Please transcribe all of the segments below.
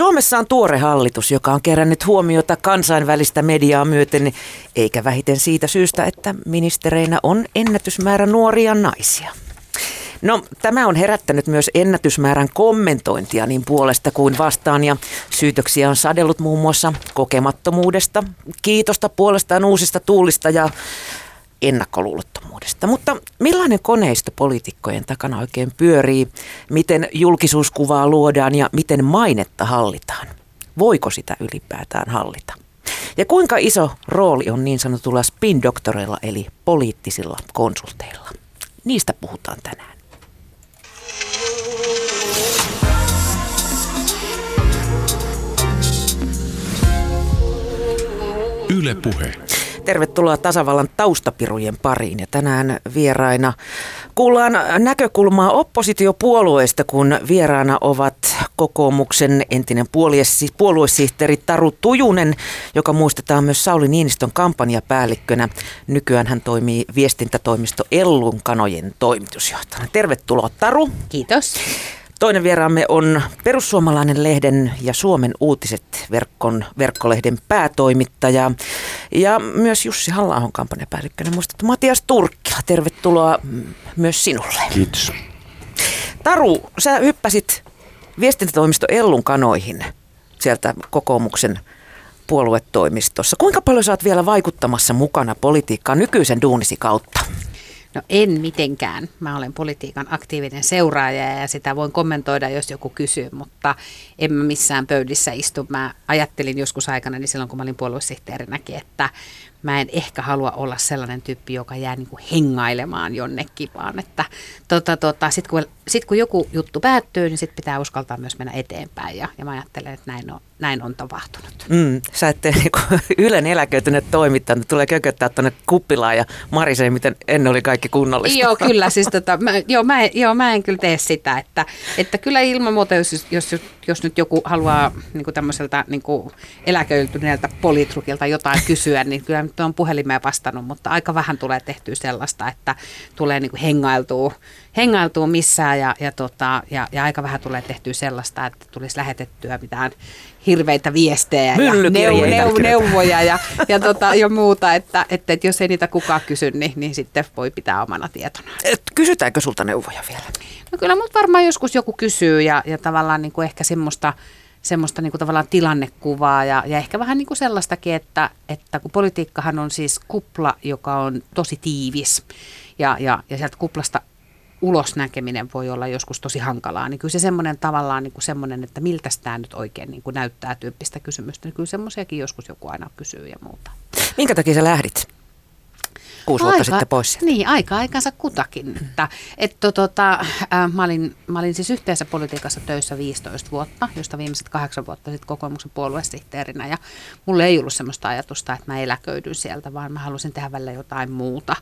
Suomessa on tuore hallitus, joka on kerännyt huomiota kansainvälistä mediaa myöten, eikä vähiten siitä syystä, että ministereinä on ennätysmäärä nuoria naisia. No, tämä on herättänyt myös ennätysmäärän kommentointia niin puolesta kuin vastaan ja syytöksiä on sadellut muun muassa kokemattomuudesta, kiitosta puolestaan uusista tuulista ja ennakkoluulottomuudesta. Mutta millainen koneisto poliitikkojen takana oikein pyörii? Miten julkisuuskuvaa luodaan ja miten mainetta hallitaan? Voiko sitä ylipäätään hallita? Ja kuinka iso rooli on niin sanotulla spin-doktoreilla eli poliittisilla konsulteilla? Niistä puhutaan tänään. Yle Puhe. Tervetuloa tasavallan taustapirujen pariin ja tänään vieraina kuullaan näkökulmaa oppositiopuolueista, kun vieraana ovat kokoomuksen entinen puoluesihteeri Taru Tujunen, joka muistetaan myös Sauli Niinistön kampanjapäällikkönä. Nykyään hän toimii viestintätoimisto Ellun kanojen toimitusjohtajana. Tervetuloa Taru. Kiitos. Toinen vieraamme on Perussuomalainen lehden ja Suomen uutiset verkkon, verkkolehden päätoimittaja ja myös Jussi halla kampanjapäällikkönä muistettu Matias Turkkila. Tervetuloa myös sinulle. Kiitos. Taru, sä hyppäsit viestintätoimisto Ellun kanoihin sieltä kokoomuksen puoluetoimistossa. Kuinka paljon sä oot vielä vaikuttamassa mukana politiikkaan nykyisen duunisi kautta? No en mitenkään. Mä olen politiikan aktiivinen seuraaja ja sitä voin kommentoida, jos joku kysyy, mutta en mä missään pöydissä istu. Mä ajattelin joskus aikana, niin silloin kun mä olin puoluesihteerinäkin, että mä en ehkä halua olla sellainen tyyppi, joka jää niin kuin hengailemaan jonnekin, vaan että tota, tota, sitten kun, sit kun joku juttu päättyy, niin sitten pitää uskaltaa myös mennä eteenpäin ja, ja mä ajattelen, että näin on, näin on tapahtunut. Mm, sä ette niin Ylen eläköitynyt toimittanut, tulee kököttää tuonne kuppilaan ja marisee, miten ennen oli kaikki kunnollista. Joo, kyllä, siis tota, mä, joo, mä, joo, mä en kyllä tee sitä, että, että kyllä ilman muuta, jos, jos, jos nyt joku haluaa niin kuin tämmöiseltä niin kuin eläköityneeltä politrukilta jotain kysyä, niin kyllä nyt on puhelimeen vastannut, mutta aika vähän tulee tehtyä sellaista, että tulee niin kuin hengailtua, hengailtua missään ja, ja, tota, ja, ja aika vähän tulee tehtyä sellaista, että tulisi lähetettyä mitään hirveitä viestejä ja neu, neu, neuvoja ja, ja, tota, ja muuta, että, että, että jos ei niitä kukaan kysy, niin, niin sitten voi pitää omana tietona. Et kysytäänkö sulta neuvoja vielä? No kyllä, mutta varmaan joskus joku kysyy ja, ja tavallaan niin kuin ehkä semmoista, semmoista niin kuin tavallaan tilannekuvaa ja, ja ehkä vähän niin kuin sellaistakin, että, että kun politiikkahan on siis kupla, joka on tosi tiivis ja, ja, ja sieltä kuplasta ulos näkeminen voi olla joskus tosi hankalaa, niin kyllä se semmoinen tavallaan niin kuin semmoinen, että miltä tämä nyt oikein niin kuin näyttää tyyppistä kysymystä, niin kyllä semmoisiakin joskus joku aina kysyy ja muuta. Minkä takia sä lähdit? Kuusi vuotta aika, sitten pois sieltä. Niin, aika aikansa kutakin. Että, että, tota, äh, mä, olin, mä olin siis yhteensä politiikassa töissä 15 vuotta, josta viimeiset kahdeksan vuotta sitten kokoomuksen puoluesihteerinä. Ja mulla ei ollut sellaista ajatusta, että mä eläköidyn sieltä, vaan mä halusin tehdä välillä jotain muuta.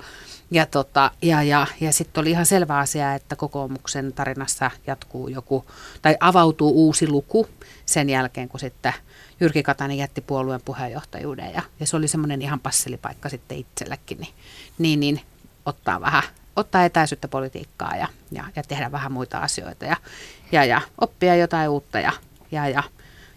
Ja, tota, ja, ja, ja sitten oli ihan selvä asia, että kokoomuksen tarinassa jatkuu joku, tai avautuu uusi luku sen jälkeen, kun sitten Jyrki Katainen jätti puolueen puheenjohtajuuden ja, ja se oli semmoinen ihan passelipaikka sitten itsellekin, niin, niin, niin ottaa vähän ottaa etäisyyttä politiikkaa ja, ja, ja tehdä vähän muita asioita ja, ja, ja oppia jotain uutta ja, ja, ja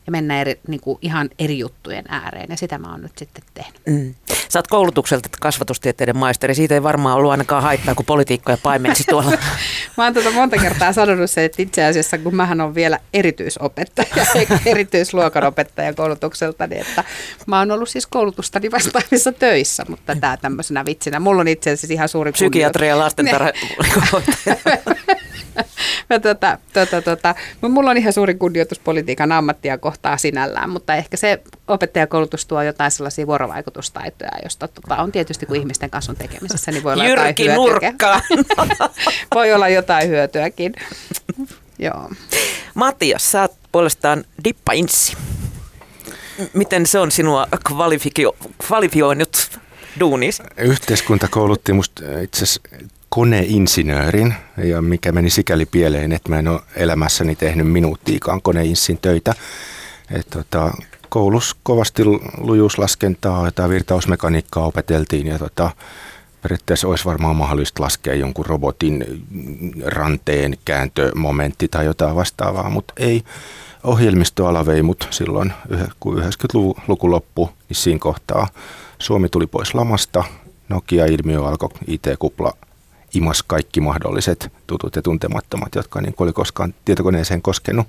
ja mennä eri, niin kuin ihan eri juttujen ääreen. Ja sitä mä oon nyt sitten tehnyt. Mm. Sä oot koulutukselta kasvatustieteiden maisteri. Siitä ei varmaan ollut ainakaan haittaa, kun politiikkoja paimensi tuolla. mä oon tuota monta kertaa sanonut se, että itse asiassa kun mähän on vielä erityisopettaja, erityisluokanopettaja koulutukselta, niin että mä oon ollut siis koulutustani vastaavissa töissä, mutta tämä tämmöisenä vitsinä. Mulla on itse asiassa ihan suuri Psykiatria ja lastentarha mä tota, tota, tota, mulla on ihan suuri kunnioitus politiikan ammattia kohtaa sinällään, mutta ehkä se opettajakoulutus tuo jotain sellaisia vuorovaikutustaitoja, josta tota, on tietysti kun ihmisten kanssa on tekemisessä, niin voi olla Jyrki jotain nurkka. voi olla jotain hyötyäkin. Joo. Matias, sä oot puolestaan dippainsi. Miten se on sinua kvalifioinut duunis? Yhteiskunta koulutti musta itse asiassa koneinsinöörin, ja mikä meni sikäli pieleen, että mä en ole elämässäni tehnyt minuuttiikaan koneinssin töitä. Et tota, koulussa kovasti lujuuslaskentaa tai virtausmekaniikkaa opeteltiin ja tota, periaatteessa olisi varmaan mahdollista laskea jonkun robotin ranteen kääntömomentti tai jotain vastaavaa, mutta ei. ohjelmistoala vei mut silloin, kun 90-luku loppu, niin siinä kohtaa Suomi tuli pois lamasta, Nokia-ilmiö alkoi IT-kupla imas kaikki mahdolliset tutut ja tuntemattomat, jotka niin oli koskaan tietokoneeseen koskenut,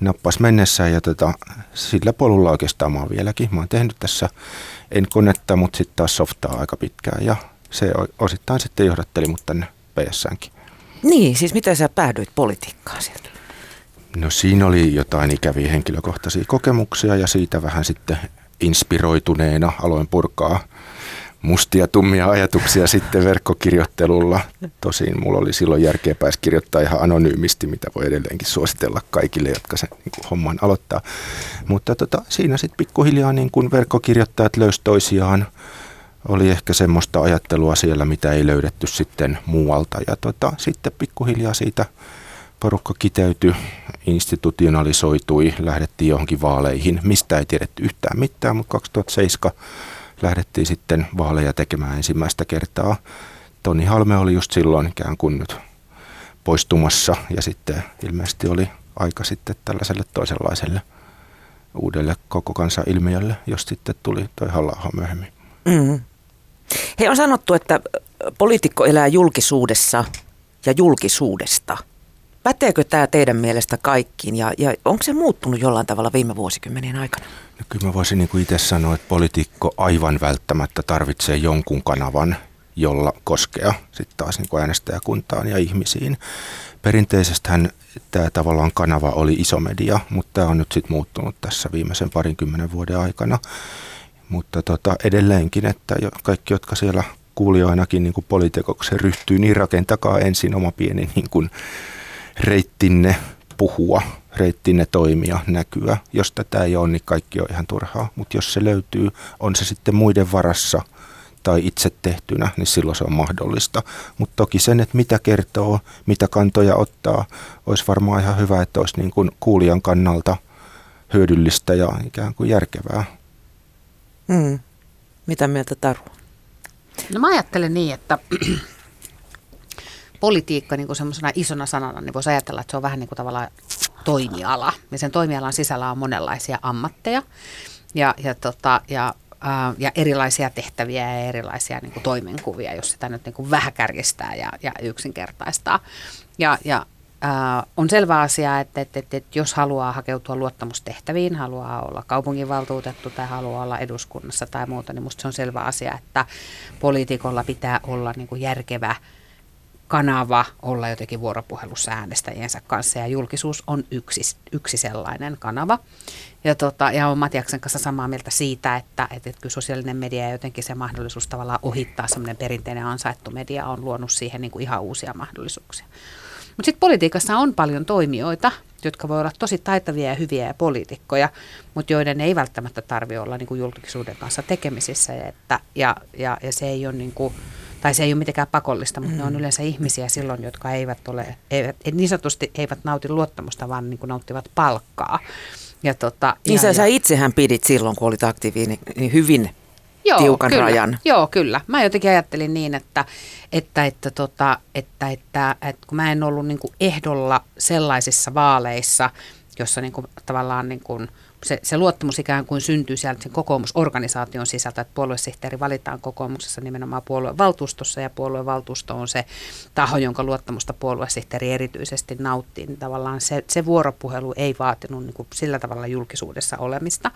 nappas mennessään ja tota, sillä polulla oikeastaan mä oon vieläkin. Mä oon tehnyt tässä en konetta, mutta sitten taas softaa aika pitkään ja se osittain sitten johdatteli mut tänne PSNkin. Niin, siis miten sä päädyit politiikkaan sieltä? No siinä oli jotain ikäviä henkilökohtaisia kokemuksia ja siitä vähän sitten inspiroituneena aloin purkaa mustia tummia ajatuksia sitten verkkokirjoittelulla. Tosin mulla oli silloin järkeä pääs kirjoittaa ihan anonyymisti, mitä voi edelleenkin suositella kaikille, jotka sen niin kuin, homman aloittaa. Mutta tota, siinä sitten pikkuhiljaa niin kuin verkkokirjoittajat löysi toisiaan. Oli ehkä semmoista ajattelua siellä, mitä ei löydetty sitten muualta. Ja tota, sitten pikkuhiljaa siitä porukka kiteytyi, institutionalisoitui, lähdettiin johonkin vaaleihin, mistä ei tiedetty yhtään mitään, mutta 2007 lähdettiin sitten vaaleja tekemään ensimmäistä kertaa. Toni Halme oli just silloin ikään kuin nyt poistumassa ja sitten ilmeisesti oli aika sitten tällaiselle toisenlaiselle uudelle koko kansan ilmiölle, jos sitten tuli toi halla myöhemmin. Mm. Hei, on sanottu, että poliitikko elää julkisuudessa ja julkisuudesta – Päteekö tämä teidän mielestä kaikkiin ja, ja onko se muuttunut jollain tavalla viime vuosikymmenien aikana? No kyllä mä voisin niin kuin itse sanoa, että poliitikko aivan välttämättä tarvitsee jonkun kanavan, jolla koskea sitten taas niin kuin äänestäjäkuntaan ja ihmisiin. Perinteisestihän tämä tavallaan kanava oli iso media, mutta tämä on nyt sitten muuttunut tässä viimeisen parinkymmenen vuoden aikana. Mutta tota, edelleenkin, että kaikki, jotka siellä kuulijoinakin niin poliitikoksi ryhtyy, niin rakentakaa ensin oma pieni niin kuin reittinne puhua, reittinne toimia, näkyä. Jos tätä ei ole, niin kaikki on ihan turhaa. Mutta jos se löytyy, on se sitten muiden varassa tai itse tehtynä, niin silloin se on mahdollista. Mutta toki sen, että mitä kertoo, mitä kantoja ottaa, olisi varmaan ihan hyvä, että olisi niin kuin kuulijan kannalta hyödyllistä ja ikään kuin järkevää. Hmm. Mitä mieltä Taru? No mä ajattelen niin, että politiikka niin semmoisena isona sanana, niin voisi ajatella, että se on vähän niin kuin tavallaan toimiala. Ja sen toimialan sisällä on monenlaisia ammatteja ja, ja, tota, ja, ää, ja erilaisia tehtäviä ja erilaisia niin kuin toimenkuvia, jos sitä nyt niin kuin vähän kärjistää ja, ja yksinkertaistaa. Ja, ja ää, on selvä asia, että, että, että, että jos haluaa hakeutua luottamustehtäviin, haluaa olla kaupunginvaltuutettu tai haluaa olla eduskunnassa tai muuta, niin minusta se on selvä asia, että poliitikolla pitää olla niin kuin järkevä – kanava olla jotenkin vuoropuhelussa äänestäjiensä kanssa ja julkisuus on yksi, yksi sellainen kanava. Ja, tota, ja olen Matiaksen kanssa samaa mieltä siitä, että, että, että kyllä sosiaalinen media ja jotenkin se mahdollisuus tavallaan ohittaa semmoinen perinteinen ansaittu media on luonut siihen niin kuin ihan uusia mahdollisuuksia. Mutta sitten politiikassa on paljon toimijoita, jotka voi olla tosi taitavia ja hyviä ja poliitikkoja, mutta joiden ei välttämättä tarvitse olla niin kuin julkisuuden kanssa tekemisissä. Ja, että, ja, ja, ja se ei ole niin kuin, tai se ei ole mitenkään pakollista, mutta mm. ne on mm. yleensä ihmisiä silloin, jotka eivät ole, eivät, niin sanotusti eivät nauti luottamusta, vaan niin kuin nauttivat palkkaa. Ja tota, niin ja, sä, ja, sä itsehän pidit silloin, kun olit aktiivinen, niin hyvin Joo, tiukan kyllä. rajan. Joo, kyllä. Mä jotenkin ajattelin niin, että, että, että, tota, että, että, että kun mä en ollut niin ehdolla sellaisissa vaaleissa, jossa niin kuin, tavallaan niin kuin, se, se luottamus ikään kuin syntyy sieltä sen kokoomusorganisaation sisältä, että puoluesihteeri valitaan kokoomuksessa nimenomaan puoluevaltuustossa ja puoluevaltuusto on se taho, jonka luottamusta puoluesihteeri erityisesti nauttii. Niin tavallaan se, se vuoropuhelu ei vaatinut niin kuin sillä tavalla julkisuudessa olemista.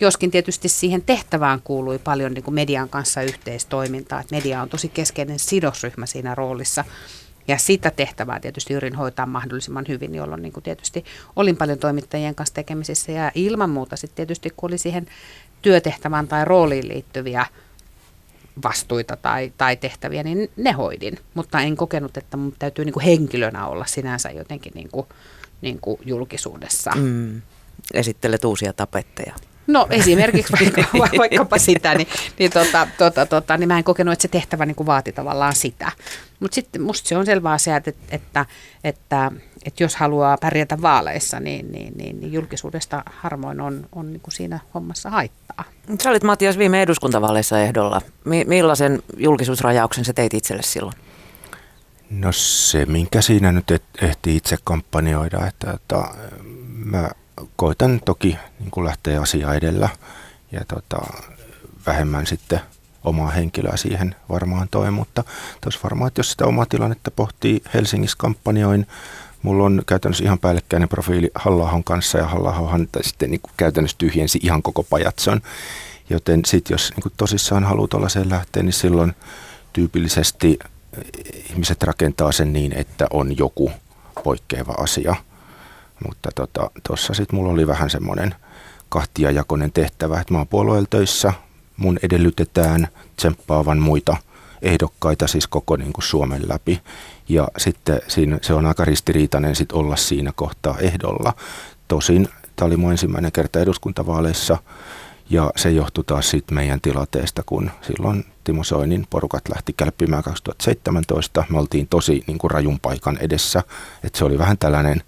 Joskin tietysti siihen tehtävään kuului paljon niin kuin median kanssa yhteistoimintaa, että media on tosi keskeinen sidosryhmä siinä roolissa ja sitä tehtävää tietysti yrin hoitaa mahdollisimman hyvin, jolloin niin kuin tietysti olin paljon toimittajien kanssa tekemisissä ja ilman muuta sitten tietysti kun oli siihen työtehtävään tai rooliin liittyviä vastuita tai, tai tehtäviä, niin ne hoidin. Mutta en kokenut, että mun täytyy niin kuin henkilönä olla sinänsä jotenkin niin kuin, niin kuin julkisuudessa. Mm. Esittelet uusia tapetteja. No esimerkiksi vaikka, vaikkapa sitä, niin, niin, tota, tota, tota, niin mä en kokenut, että se tehtävä niin kuin vaati tavallaan sitä. Mutta sitten musta se on selvä asia, että, että, että, että jos haluaa pärjätä vaaleissa, niin, niin, niin, niin julkisuudesta harmoin on, on niin kuin siinä hommassa haittaa. Sä olit Matias viime eduskuntavaaleissa ehdolla. Millaisen julkisuusrajauksen sä teit itselle silloin? No se, minkä siinä nyt ehti itse kampanjoida, että, että mä koitan toki niin kuin lähteä asia edellä ja tota, vähemmän sitten omaa henkilöä siihen varmaan toi, mutta tuossa varmaan, että jos sitä omaa tilannetta pohtii Helsingissä kampanjoin, mulla on käytännössä ihan päällekkäinen profiili halla kanssa ja halla sitten niin kuin käytännössä tyhjensi ihan koko pajatson. Joten sitten jos niin kuin tosissaan haluaa tuollaiseen lähteä, niin silloin tyypillisesti ihmiset rakentaa sen niin, että on joku poikkeava asia. Mutta tuossa tota, sitten mulla oli vähän semmoinen kahtiajakoinen tehtävä, että mä oon töissä, mun edellytetään tsemppaavan muita ehdokkaita siis koko niin kuin Suomen läpi. Ja sitten siinä, se on aika ristiriitainen sit olla siinä kohtaa ehdolla. Tosin tämä oli mun ensimmäinen kerta eduskuntavaaleissa ja se johtui taas siitä meidän tilanteesta, kun silloin Timo Soinin porukat lähti kälppimään 2017. Me oltiin tosi niin kuin rajun paikan edessä, että se oli vähän tällainen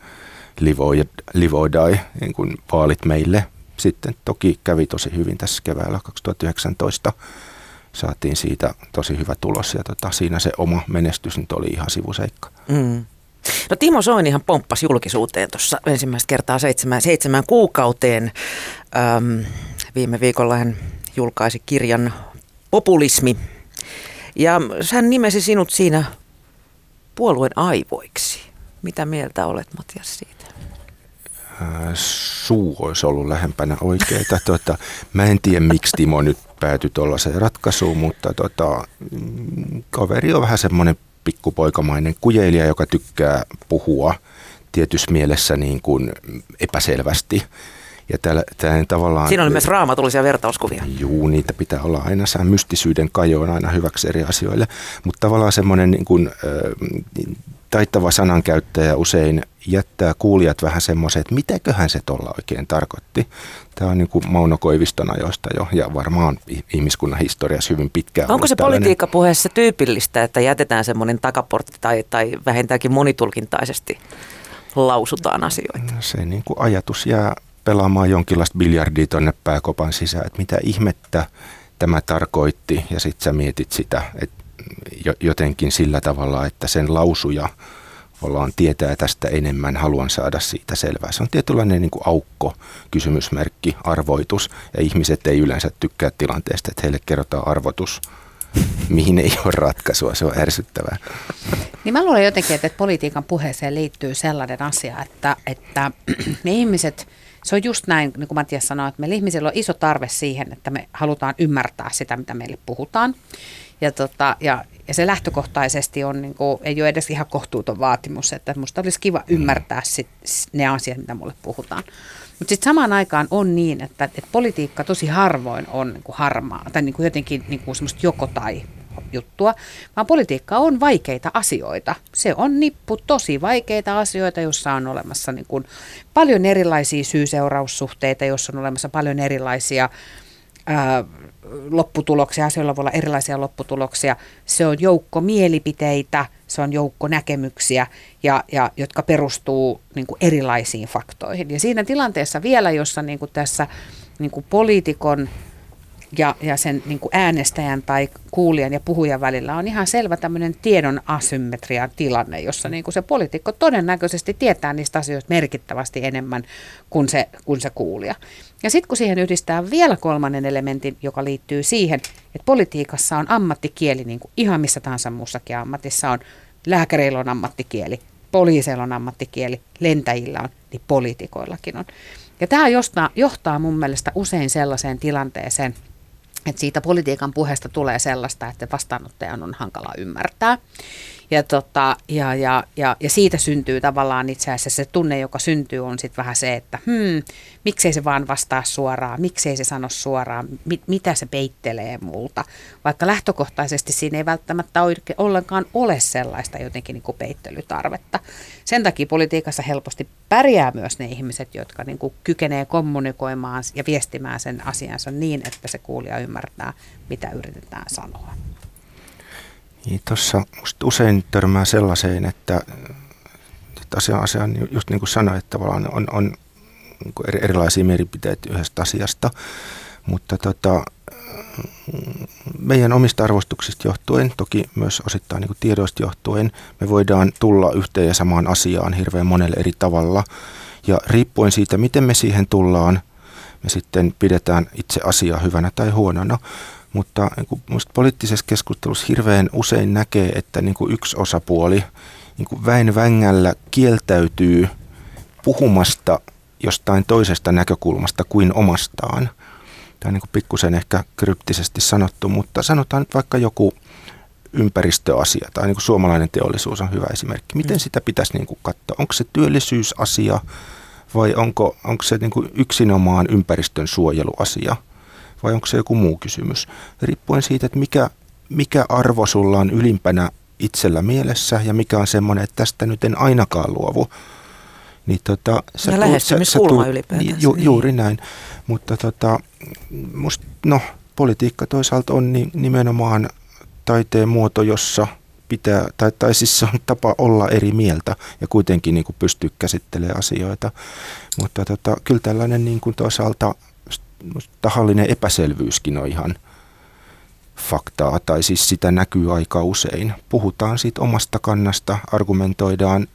live, live or die, niin kuin vaalit meille. Sitten toki kävi tosi hyvin tässä keväällä 2019. Saatiin siitä tosi hyvä tulos ja tota, siinä se oma menestys nyt oli ihan sivuseikka. Mm. No Timo Soinihan pomppasi julkisuuteen tuossa ensimmäistä kertaa seitsemän, seitsemän kuukauteen. Öm, viime viikolla hän julkaisi kirjan Populismi. Ja hän nimesi sinut siinä puolueen aivoiksi. Mitä mieltä olet, Matias, siitä? Suu olisi ollut lähempänä oikeita. Tuota, mä en tiedä, miksi Timo nyt päätyi tuollaiseen ratkaisuun, mutta tota, kaveri on vähän semmoinen pikkupoikamainen kujeilija, joka tykkää puhua tietyssä mielessä niin kuin epäselvästi. Ja täällä, täällä tavallaan, Siinä oli myös raamatullisia vertauskuvia. Juu, niitä pitää olla aina. Sää mystisyyden kajoon aina hyväksi eri asioille. Mutta tavallaan semmoinen niin kuin, äh, taittava sanankäyttäjä usein jättää kuulijat vähän semmoisen, että mitäköhän se tuolla oikein tarkoitti. Tämä on niin kuin Mauno Koiviston ajoista jo ja varmaan ihmiskunnan historiassa hyvin pitkään. Onko se tällainen... politiikkapuheessa tyypillistä, että jätetään semmoinen takaportti tai, tai vähintäänkin monitulkintaisesti lausutaan asioita? Se niin kuin ajatus jää pelaamaan jonkinlaista biljardia tuonne pääkopan sisään, että mitä ihmettä tämä tarkoitti ja sitten sä mietit sitä, että jotenkin sillä tavalla, että sen lausuja ollaan tietää tästä enemmän, haluan saada siitä selvää. Se on tietynlainen niin kuin aukko, kysymysmerkki, arvoitus ja ihmiset ei yleensä tykkää tilanteesta, että heille kerrotaan arvotus, mihin ei ole ratkaisua. Se on ärsyttävää. Niin mä luulen jotenkin, että politiikan puheeseen liittyy sellainen asia, että, että me ihmiset – se on just näin, niin kuin Matias sanoi, että meillä ihmisillä on iso tarve siihen, että me halutaan ymmärtää sitä, mitä meille puhutaan. Ja, tota, ja, ja se lähtökohtaisesti on, niin kuin, ei ole edes ihan kohtuuton vaatimus, että musta olisi kiva ymmärtää sit ne asiat, mitä mulle puhutaan. Mutta sitten samaan aikaan on niin, että, että politiikka tosi harvoin on niin kuin harmaa, tai niin kuin jotenkin niin kuin semmoista joko tai juttua, vaan politiikka on vaikeita asioita. Se on nippu tosi vaikeita asioita, jossa on olemassa niin kuin paljon erilaisia syy-seuraussuhteita, jossa on olemassa paljon erilaisia ää, lopputuloksia, asioilla voi olla erilaisia lopputuloksia. Se on joukko mielipiteitä, se on joukko näkemyksiä, ja, ja, jotka perustuu niin kuin erilaisiin faktoihin. Ja siinä tilanteessa vielä, jossa niin kuin tässä niin kuin poliitikon ja, ja sen niin kuin äänestäjän tai kuulijan ja puhujan välillä on ihan selvä tämmöinen tiedon asymmetrian tilanne, jossa niin kuin se poliitikko todennäköisesti tietää niistä asioista merkittävästi enemmän kuin se, kuin se kuulija. Ja sitten kun siihen yhdistää vielä kolmannen elementin, joka liittyy siihen, että politiikassa on ammattikieli, niin kuin ihan missä tahansa muussakin ammatissa on, lääkäreillä on ammattikieli, poliiseilla on ammattikieli, lentäjillä on, niin poliitikoillakin on. Ja tämä johtaa, johtaa mun mielestä usein sellaiseen tilanteeseen, että siitä politiikan puheesta tulee sellaista, että vastaanottajan on hankala ymmärtää. Ja, tota, ja, ja, ja, ja siitä syntyy tavallaan itse asiassa se tunne, joka syntyy, on sitten vähän se, että hmm, miksei se vaan vastaa suoraan, miksei se sano suoraan, mit, mitä se peittelee multa. Vaikka lähtökohtaisesti siinä ei välttämättä oikein, ollenkaan ole sellaista jotenkin niin kuin peittelytarvetta. Sen takia politiikassa helposti pärjää myös ne ihmiset, jotka niin kuin kykenee kommunikoimaan ja viestimään sen asiansa niin, että se kuulija ymmärtää, mitä yritetään sanoa. Niin tuossa usein törmää sellaiseen, että, että asia, asia on just niin kuin sanoin, että tavallaan on, on niin erilaisia mielipiteitä yhdestä asiasta, mutta tota, meidän omista arvostuksista johtuen, toki myös osittain niin tiedoista johtuen, me voidaan tulla yhteen ja samaan asiaan hirveän monelle eri tavalla. Ja riippuen siitä, miten me siihen tullaan, me sitten pidetään itse asiaa hyvänä tai huonona. Mutta niin minusta poliittisessa keskustelussa hirveän usein näkee, että niin kuin yksi osapuoli niin kuin väin vängällä kieltäytyy puhumasta jostain toisesta näkökulmasta kuin omastaan. Tämä on niin kuin pikkusen ehkä kryptisesti sanottu, mutta sanotaan nyt vaikka joku ympäristöasia tai niin kuin suomalainen teollisuus on hyvä esimerkki. Miten mm. sitä pitäisi niin kuin katsoa? Onko se työllisyysasia vai onko, onko se niin kuin yksinomaan ympäristön suojeluasia vai onko se joku muu kysymys? Riippuen siitä, että mikä, mikä arvo sulla on ylimpänä itsellä mielessä ja mikä on semmoinen, että tästä nyt en ainakaan luovu. Niin tota, sä ja lähestymiskulma ylipäätään. Ju, niin. juuri näin. Mutta tota, must, no, politiikka toisaalta on ni, nimenomaan taiteen muoto, jossa pitää, tai, tai siis se on tapa olla eri mieltä ja kuitenkin niin kuin pystyy käsittelemään asioita. Mutta tota, kyllä tällainen niin kuin toisaalta tahallinen epäselvyyskin on ihan faktaa, tai siis sitä näkyy aika usein. Puhutaan siitä omasta kannasta, argumentoidaan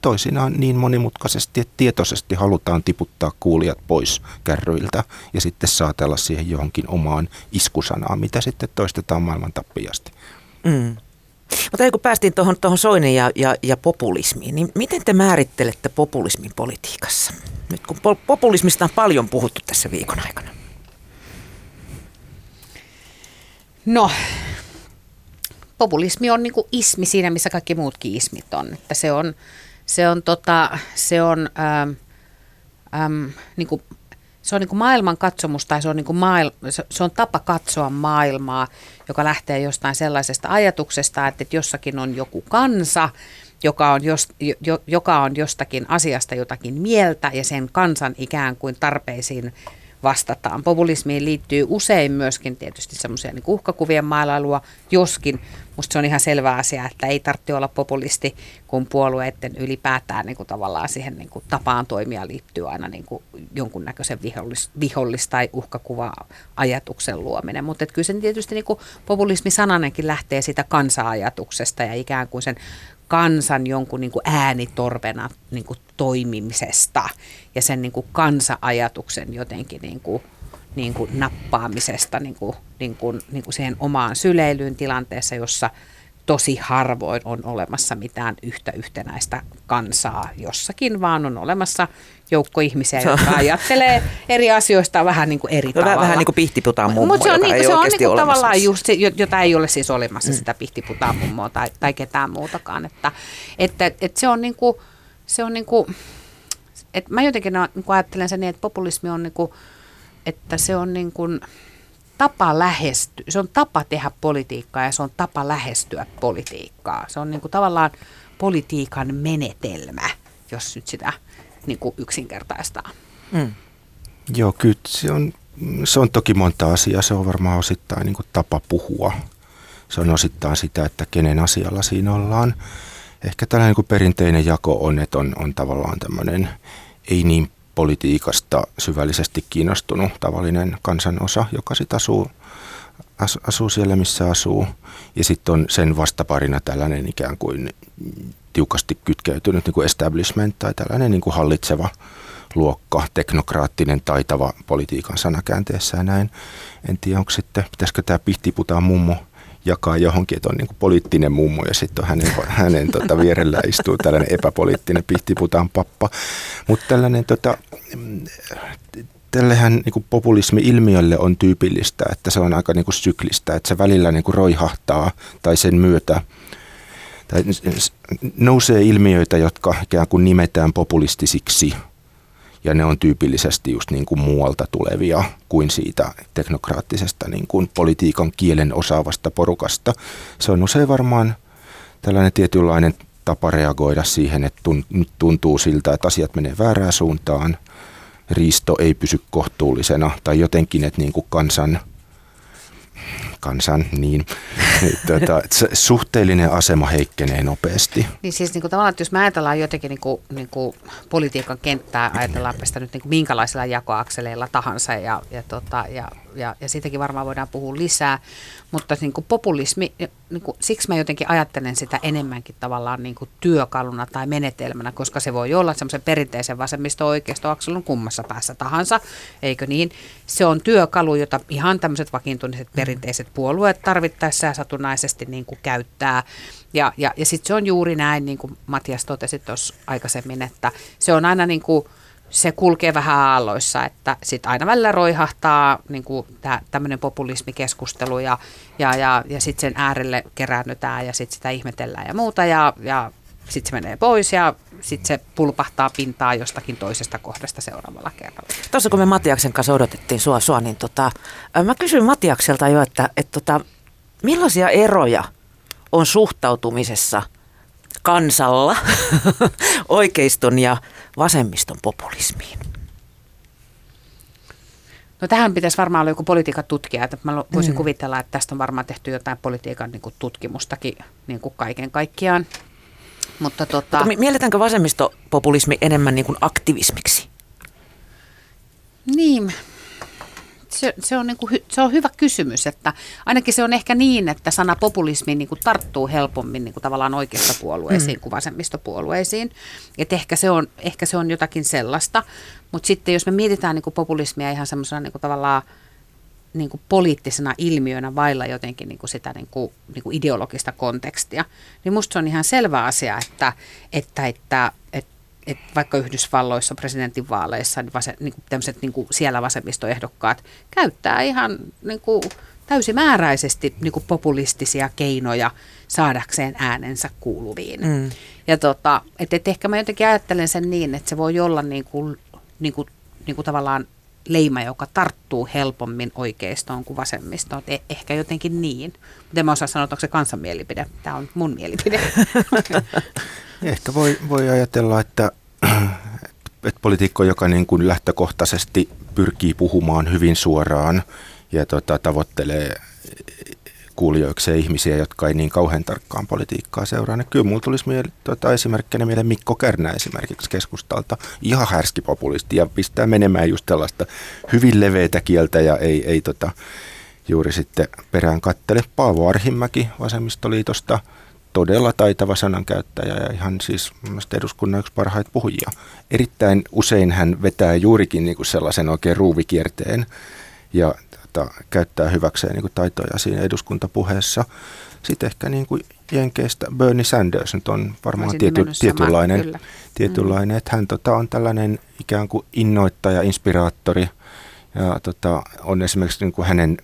toisinaan niin monimutkaisesti, että tietoisesti halutaan tiputtaa kuulijat pois kärryiltä ja sitten saatella siihen johonkin omaan iskusanaan, mitä sitten toistetaan maailman tappiasti. Mm. Mutta kun päästiin tuohon, tuohon Soinen ja, ja, ja populismiin, niin miten te määrittelette populismin politiikassa? Nyt kun populismista on paljon puhuttu tässä viikon aikana. No, populismi on niin kuin ismi siinä, missä kaikki muutkin ismit on. Että se on, se on, tota, se on, ähm, ähm, niin kuin, se on niin maailman katsomus tai se on, niin maail, se on tapa katsoa maailmaa, joka lähtee jostain sellaisesta ajatuksesta, että jossakin on joku kansa, joka on, jos, jo, joka on jostakin asiasta jotakin mieltä ja sen kansan ikään kuin tarpeisiin vastataan. Populismiin liittyy usein myöskin tietysti semmoisia niin uhkakuvien maalailua, joskin musta se on ihan selvä asia, että ei tarvitse olla populisti, kun puolueiden ylipäätään niin kuin tavallaan siihen niin kuin tapaan toimia liittyy aina niin kuin jonkunnäköisen vihollis, vihollis- tai uhkakuva-ajatuksen luominen. Mutta kyllä sen tietysti niin kuin populismi-sananenkin lähtee siitä kansa-ajatuksesta ja ikään kuin sen kansan jonkun niin kuin äänitorvena niin kuin toimimisesta ja sen niin kuin kansa-ajatuksen jotenkin niin kuin, niin kuin nappaamisesta niin kuin, niin kuin, niin kuin siihen omaan syleilyyn tilanteessa, jossa tosi harvoin on olemassa mitään yhtä yhtenäistä kansaa. Jossakin vaan on olemassa joukko ihmisiä, jotka ajattelee eri asioista vähän niin kuin eri tavalla. Vähän niin kuin pihtiputaan mummo, Mutta se on, niin, se on niin kuin tavallaan just se, jota ei ole siis olemassa mm. sitä pihtiputaan mummoa tai, tai ketään muutakaan. Että, että, että se on niin kuin, se on niin kuin, että mä jotenkin niin ajattelen sen niin, että populismi on niin kuin, että se on niin kuin, tapa lähestyä, se on tapa tehdä politiikkaa ja se on tapa lähestyä politiikkaa. Se on niin kuin tavallaan politiikan menetelmä, jos nyt sitä niin kuin yksinkertaistaa. Mm. Joo, kyllä se on, se on toki monta asiaa. Se on varmaan osittain niin kuin tapa puhua. Se on osittain sitä, että kenen asialla siinä ollaan. Ehkä tällainen niin perinteinen jako on, että on, on tavallaan tämmöinen ei niin politiikasta syvällisesti kiinnostunut tavallinen kansanosa, joka sitten asuu, as, asuu siellä, missä asuu. Ja sitten on sen vastaparina tällainen ikään kuin tiukasti kytkeytynyt niin kuin establishment tai tällainen niin kuin hallitseva luokka, teknokraattinen, taitava politiikan sanakäänteessä ja näin. En tiedä, onko sitten, pitäisikö tämä pihtiputaan mummo jakaa johonkin, että on niin poliittinen mummo ja sitten hänen, hänen tota, vierellä istuu tällainen epäpoliittinen pihtiputaan pappa. Mutta tällainen tota, tällähän niin populismi-ilmiölle on tyypillistä, että se on aika niin kuin syklistä, että se välillä niin kuin roihahtaa tai sen myötä tai nousee ilmiöitä, jotka ikään kuin nimetään populistisiksi – ja ne on tyypillisesti just niin kuin muualta tulevia kuin siitä teknokraattisesta niin kuin politiikan kielen osaavasta porukasta. Se on usein varmaan tällainen tietynlainen tapa reagoida siihen, että nyt tuntuu siltä, että asiat menee väärään suuntaan, riisto ei pysy kohtuullisena tai jotenkin, että niin kuin kansan kansan, niin tuota, suhteellinen asema heikkenee nopeasti. Niin siis niin kuin tavallaan, että jos me ajatellaan jotenkin niin kuin, niin kuin politiikan kenttää, ajatellaan sitä nyt niin kuin minkälaisilla jakoakseleilla tahansa ja, ja, tota, ja ja, ja siitäkin varmaan voidaan puhua lisää. Mutta niin kuin populismi, niin kuin, siksi mä jotenkin ajattelen sitä enemmänkin tavallaan niin kuin työkaluna tai menetelmänä, koska se voi olla semmoisen perinteisen vasemmisto-oikeisto-akselun kummassa päässä tahansa, eikö niin? Se on työkalu, jota ihan tämmöiset vakiintuneet perinteiset puolueet tarvittaessa satunnaisesti niin kuin käyttää. Ja, ja, ja sitten se on juuri näin, niin kuin Matias totesi tuossa aikaisemmin, että se on aina niin kuin, se kulkee vähän aalloissa, että sitten aina välillä roihahtaa niin tämmöinen populismikeskustelu ja, ja, ja, ja sitten sen äärelle keräännytään ja sitten sitä ihmetellään ja muuta ja, ja sitten se menee pois ja sitten se pulpahtaa pintaa jostakin toisesta kohdasta seuraavalla kerralla. Tuossa kun me Matiaksen kanssa odotettiin sua, sua niin tota, mä kysyin Matiakselta jo, että, että tota, millaisia eroja on suhtautumisessa kansalla oikeiston ja vasemmiston populismiin? No tähän pitäisi varmaan olla joku politiikan tutkija, että mä voisin mm. kuvitella, että tästä on varmaan tehty jotain politiikan niin kuin tutkimustakin niin kuin kaiken kaikkiaan. Mutta, tota... Mutta mielletäänkö vasemmistopopulismi enemmän niin kuin aktivismiksi? Niin, se, se, on niin kuin, se on hyvä kysymys, että ainakin se on ehkä niin, että sana populismi niin kuin tarttuu helpommin niin kuin tavallaan oikeistopuolueisiin mm. kuin vasemmistopuolueisiin. Että ehkä se on, ehkä se on jotakin sellaista, mutta sitten jos me mietitään niin kuin populismia ihan semmoisena niin kuin tavallaan niin kuin poliittisena ilmiönä vailla jotenkin niin kuin sitä niin kuin, niin kuin ideologista kontekstia, niin musta se on ihan selvä asia, että, että, että, että että vaikka Yhdysvalloissa presidentinvaaleissa niin, vase, niin kuin niin kuin siellä vasemmistoehdokkaat käyttää ihan niin kuin täysimääräisesti niin kuin populistisia keinoja saadakseen äänensä kuuluviin. Mm. Ja tota, et, et ehkä mä jotenkin ajattelen sen niin, että se voi olla niin kuin, niin kuin, niin kuin tavallaan leima, joka tarttuu helpommin oikeistoon kuin vasemmistoon. Et ehkä jotenkin niin. Mutta en mä osaa sanoa, onko se kansan mielipide. Tämä on mun mielipide. Ehkä voi, voi ajatella, että, että poliitikko, joka niin kuin lähtökohtaisesti pyrkii puhumaan hyvin suoraan ja tota, tavoittelee kuulijoikseen ihmisiä, jotka ei niin kauhean tarkkaan politiikkaa seuraa. Niin kyllä mulla tulisi miele, tota, esimerkkinä mieleen Mikko Kärnä esimerkiksi keskustalta. Ihan härski populisti ja pistää menemään just tällaista hyvin leveitä kieltä ja ei, ei tota, juuri sitten perään kattele. Paavo Arhimäki vasemmistoliitosta – todella taitava sanankäyttäjä ja ihan siis eduskunnan yksi parhaita puhujia. Erittäin usein hän vetää juurikin niin kuin sellaisen oikein ruuvikierteen ja tota, käyttää hyväkseen niin kuin taitoja siinä eduskuntapuheessa. Sitten ehkä niin kuin Jenkeistä Bernie Sanders nyt on varmaan tiety, tietynlainen, sama, tietynlainen mm. että hän tota, on tällainen ikään kuin innoittaja, inspiraattori ja tota, on esimerkiksi niin kuin hänen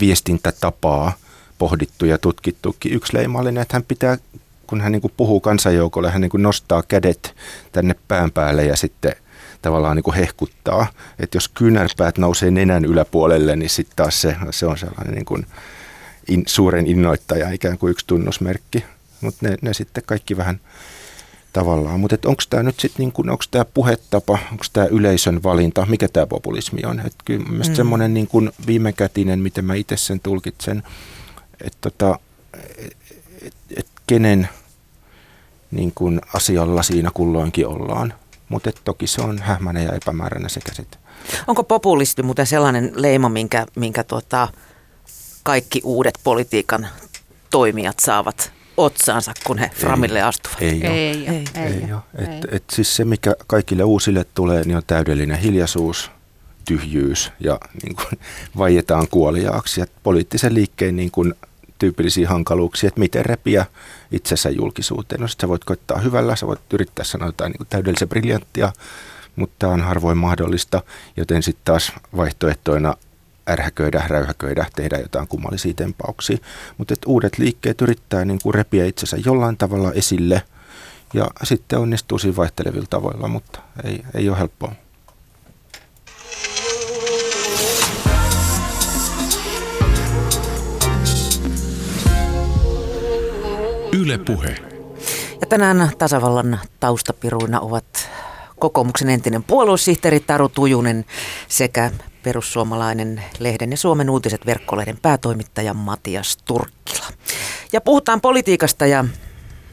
viestintätapaa – pohdittu ja tutkittukin. Yksi leimallinen, että hän pitää, kun hän niin kuin puhuu kansanjoukolle, hän niin kuin nostaa kädet tänne pään päälle ja sitten tavallaan niin kuin hehkuttaa. Että jos kyynärpäät nousee nenän yläpuolelle, niin sitten taas se, se on sellainen niin kuin in, suuren innoittaja, ikään kuin yksi tunnusmerkki. Mutta ne, ne sitten kaikki vähän tavallaan. Mutta onko tämä nyt sitten, niin onko tämä puhetapa, onko tämä yleisön valinta, mikä tämä populismi on? Et kyllä mm. semmoinen niin viimekätinen, miten mä itse sen tulkitsen, että tota, et, et kenen niin kuin asialla siinä kulloinkin ollaan. Mutta toki se on hähmäinen ja epämääräinen se käsite. Onko populisti muuten sellainen leima, minkä, minkä tota, kaikki uudet politiikan toimijat saavat otsaansa, kun he Framille astuvat? Ei, ei, ei, ei, ei, ei, Et, et siis se, mikä kaikille uusille tulee, niin on täydellinen hiljaisuus, tyhjyys ja niin kuin, vaietaan kuoliaaksi. Et poliittisen liikkeen niin kuin, tyypillisiä hankaluuksia, että miten repiä itsensä julkisuuteen. No sit sä voit koittaa hyvällä, sä voit yrittää sanoa jotain niin täydellisen briljanttia, mutta tämä on harvoin mahdollista, joten sitten taas vaihtoehtoina ärhäköidä, räyhäköidä, tehdä jotain kummallisia tempauksia. Mutta uudet liikkeet yrittää niin kuin repiä itsensä jollain tavalla esille ja sitten onnistuu siinä vaihtelevilla tavoilla, mutta ei, ei ole helppoa. Yle Puhe. Ja tänään tasavallan taustapiruina ovat kokoomuksen entinen puoluesihteeri Taru Tujunen sekä perussuomalainen lehden ja Suomen uutiset verkkolehden päätoimittaja Matias Turkkila. Ja puhutaan politiikasta ja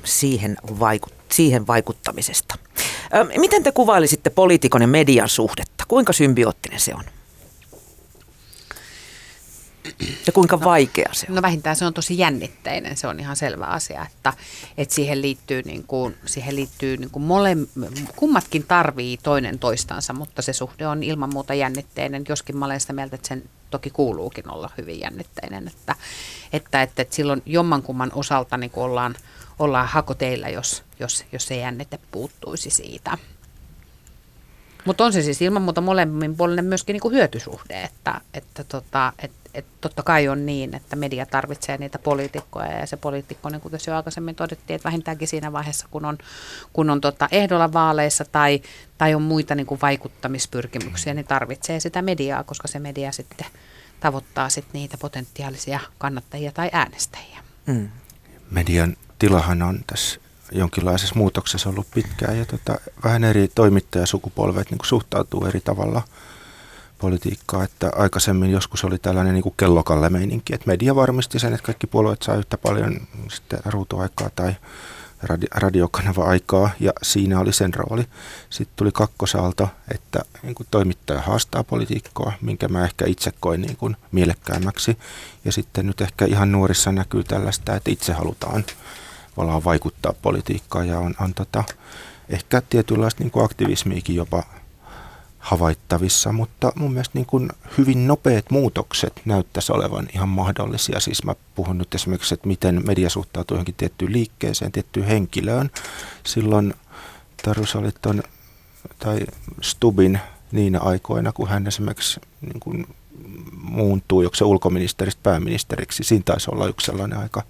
siihen, vaikut- siihen vaikuttamisesta. Ö, miten te kuvailisitte poliitikon ja median suhdetta? Kuinka symbioottinen se on? Ja kuinka vaikea se on? No vähintään se on tosi jännitteinen, se on ihan selvä asia, että, että siihen liittyy, niin kuin, siihen liittyy niin kuin mole, kummatkin tarvii toinen toistansa, mutta se suhde on ilman muuta jännitteinen, joskin mä olen sitä mieltä, että sen toki kuuluukin olla hyvin jännitteinen, että, että, että, että silloin jommankumman osalta niin ollaan, ollaan hakoteilla, jos, jos, jos se jännite puuttuisi siitä. Mutta on se siis ilman muuta molemminpuolinen myöskin niinku hyötysuhde, että, että tota, et, et totta kai on niin, että media tarvitsee niitä poliitikkoja ja se poliitikko, niin kuten jo aikaisemmin todettiin, että vähintäänkin siinä vaiheessa, kun on, kun on tota ehdolla vaaleissa tai, tai on muita niin kuin vaikuttamispyrkimyksiä, niin tarvitsee sitä mediaa, koska se media sitten tavoittaa sit niitä potentiaalisia kannattajia tai äänestäjiä. Mm. Median tilahan on tässä jonkinlaisessa muutoksessa ollut pitkään ja tota, vähän eri toimittajasukupolvet niin suhtautuu eri tavalla politiikkaa, että aikaisemmin joskus oli tällainen niin kellokalle-meininki, että media varmisti sen, että kaikki puolueet saa yhtä paljon sitten ruutuaikaa tai radi- radiokanava-aikaa ja siinä oli sen rooli. Sitten tuli kakkosalto, että niin kuin toimittaja haastaa politiikkoa, minkä mä ehkä itse koin niin kuin mielekkäämmäksi. Ja sitten nyt ehkä ihan nuorissa näkyy tällaista, että itse halutaan tavallaan vaikuttaa politiikkaan ja on, on tota, ehkä tietynlaista niin aktivismiikin jopa havaittavissa, mutta mun mielestä niin kuin hyvin nopeat muutokset näyttäisi olevan ihan mahdollisia. Siis mä puhun nyt esimerkiksi, että miten media suhtautuu johonkin tiettyyn liikkeeseen, tiettyyn henkilöön. Silloin Tarus oli ton, tai Stubin niinä aikoina, kun hän esimerkiksi niin kuin muuntuu jokse ulkoministeristä pääministeriksi. Siinä taisi olla yksi sellainen aika,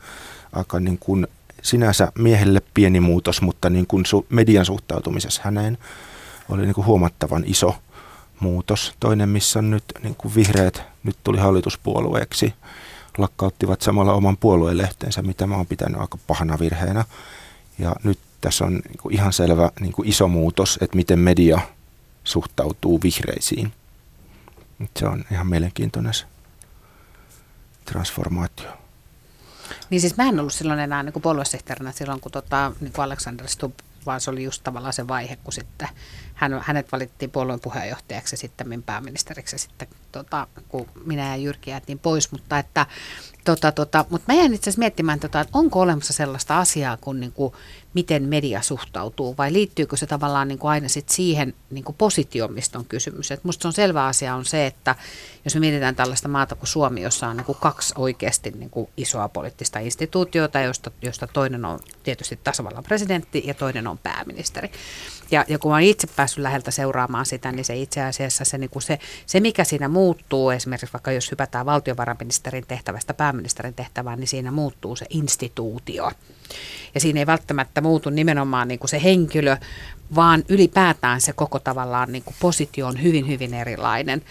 aika niin kuin sinänsä miehelle pieni muutos, mutta niin kuin su- median suhtautumisessa häneen oli niin kuin huomattavan iso muutos. Toinen, missä nyt niin kuin vihreät nyt tuli hallituspuolueeksi, lakkauttivat samalla oman puoluelehteensä, mitä mä oon pitänyt aika pahana virheenä. Ja nyt tässä on niin kuin ihan selvä niin kuin iso muutos, että miten media suhtautuu vihreisiin. Se on ihan mielenkiintoinen transformaatio. Niin siis mä en ollut silloin enää niin puoluesihteerinä silloin, kun tota, niin kuin Alexander Stubb, vaan se oli just tavallaan se vaihe, kun sitten hän, hänet valittiin puolueen puheenjohtajaksi ja sitten pääministeriksi ja sitten tota, kun minä ja Jyrki jäätiin pois, mutta että tota, tota, mutta mä jäin itse asiassa miettimään, tota, että onko olemassa sellaista asiaa kuin, niin kuin miten media suhtautuu vai liittyykö se tavallaan niin kuin aina sit siihen niin kuin positioon, mistä on kysymys. Et musta on selvä asia on se, että jos me mietitään tällaista maata kuin Suomi, jossa on niin kuin kaksi oikeasti niin kuin isoa poliittista instituutiota, josta, josta toinen on tietysti tasavallan presidentti ja toinen on pääministeri. Ja, ja kun olen itse päässyt läheltä seuraamaan sitä, niin se itse asiassa se, niin kuin se, se, mikä siinä muuttuu, esimerkiksi vaikka jos hypätään valtiovarainministerin tehtävästä pääministerin tehtävään, niin siinä muuttuu se instituutio. Ja siinä ei välttämättä muutu nimenomaan niin kuin se henkilö, vaan ylipäätään se koko tavallaan niin kuin positio on hyvin, hyvin erilainen.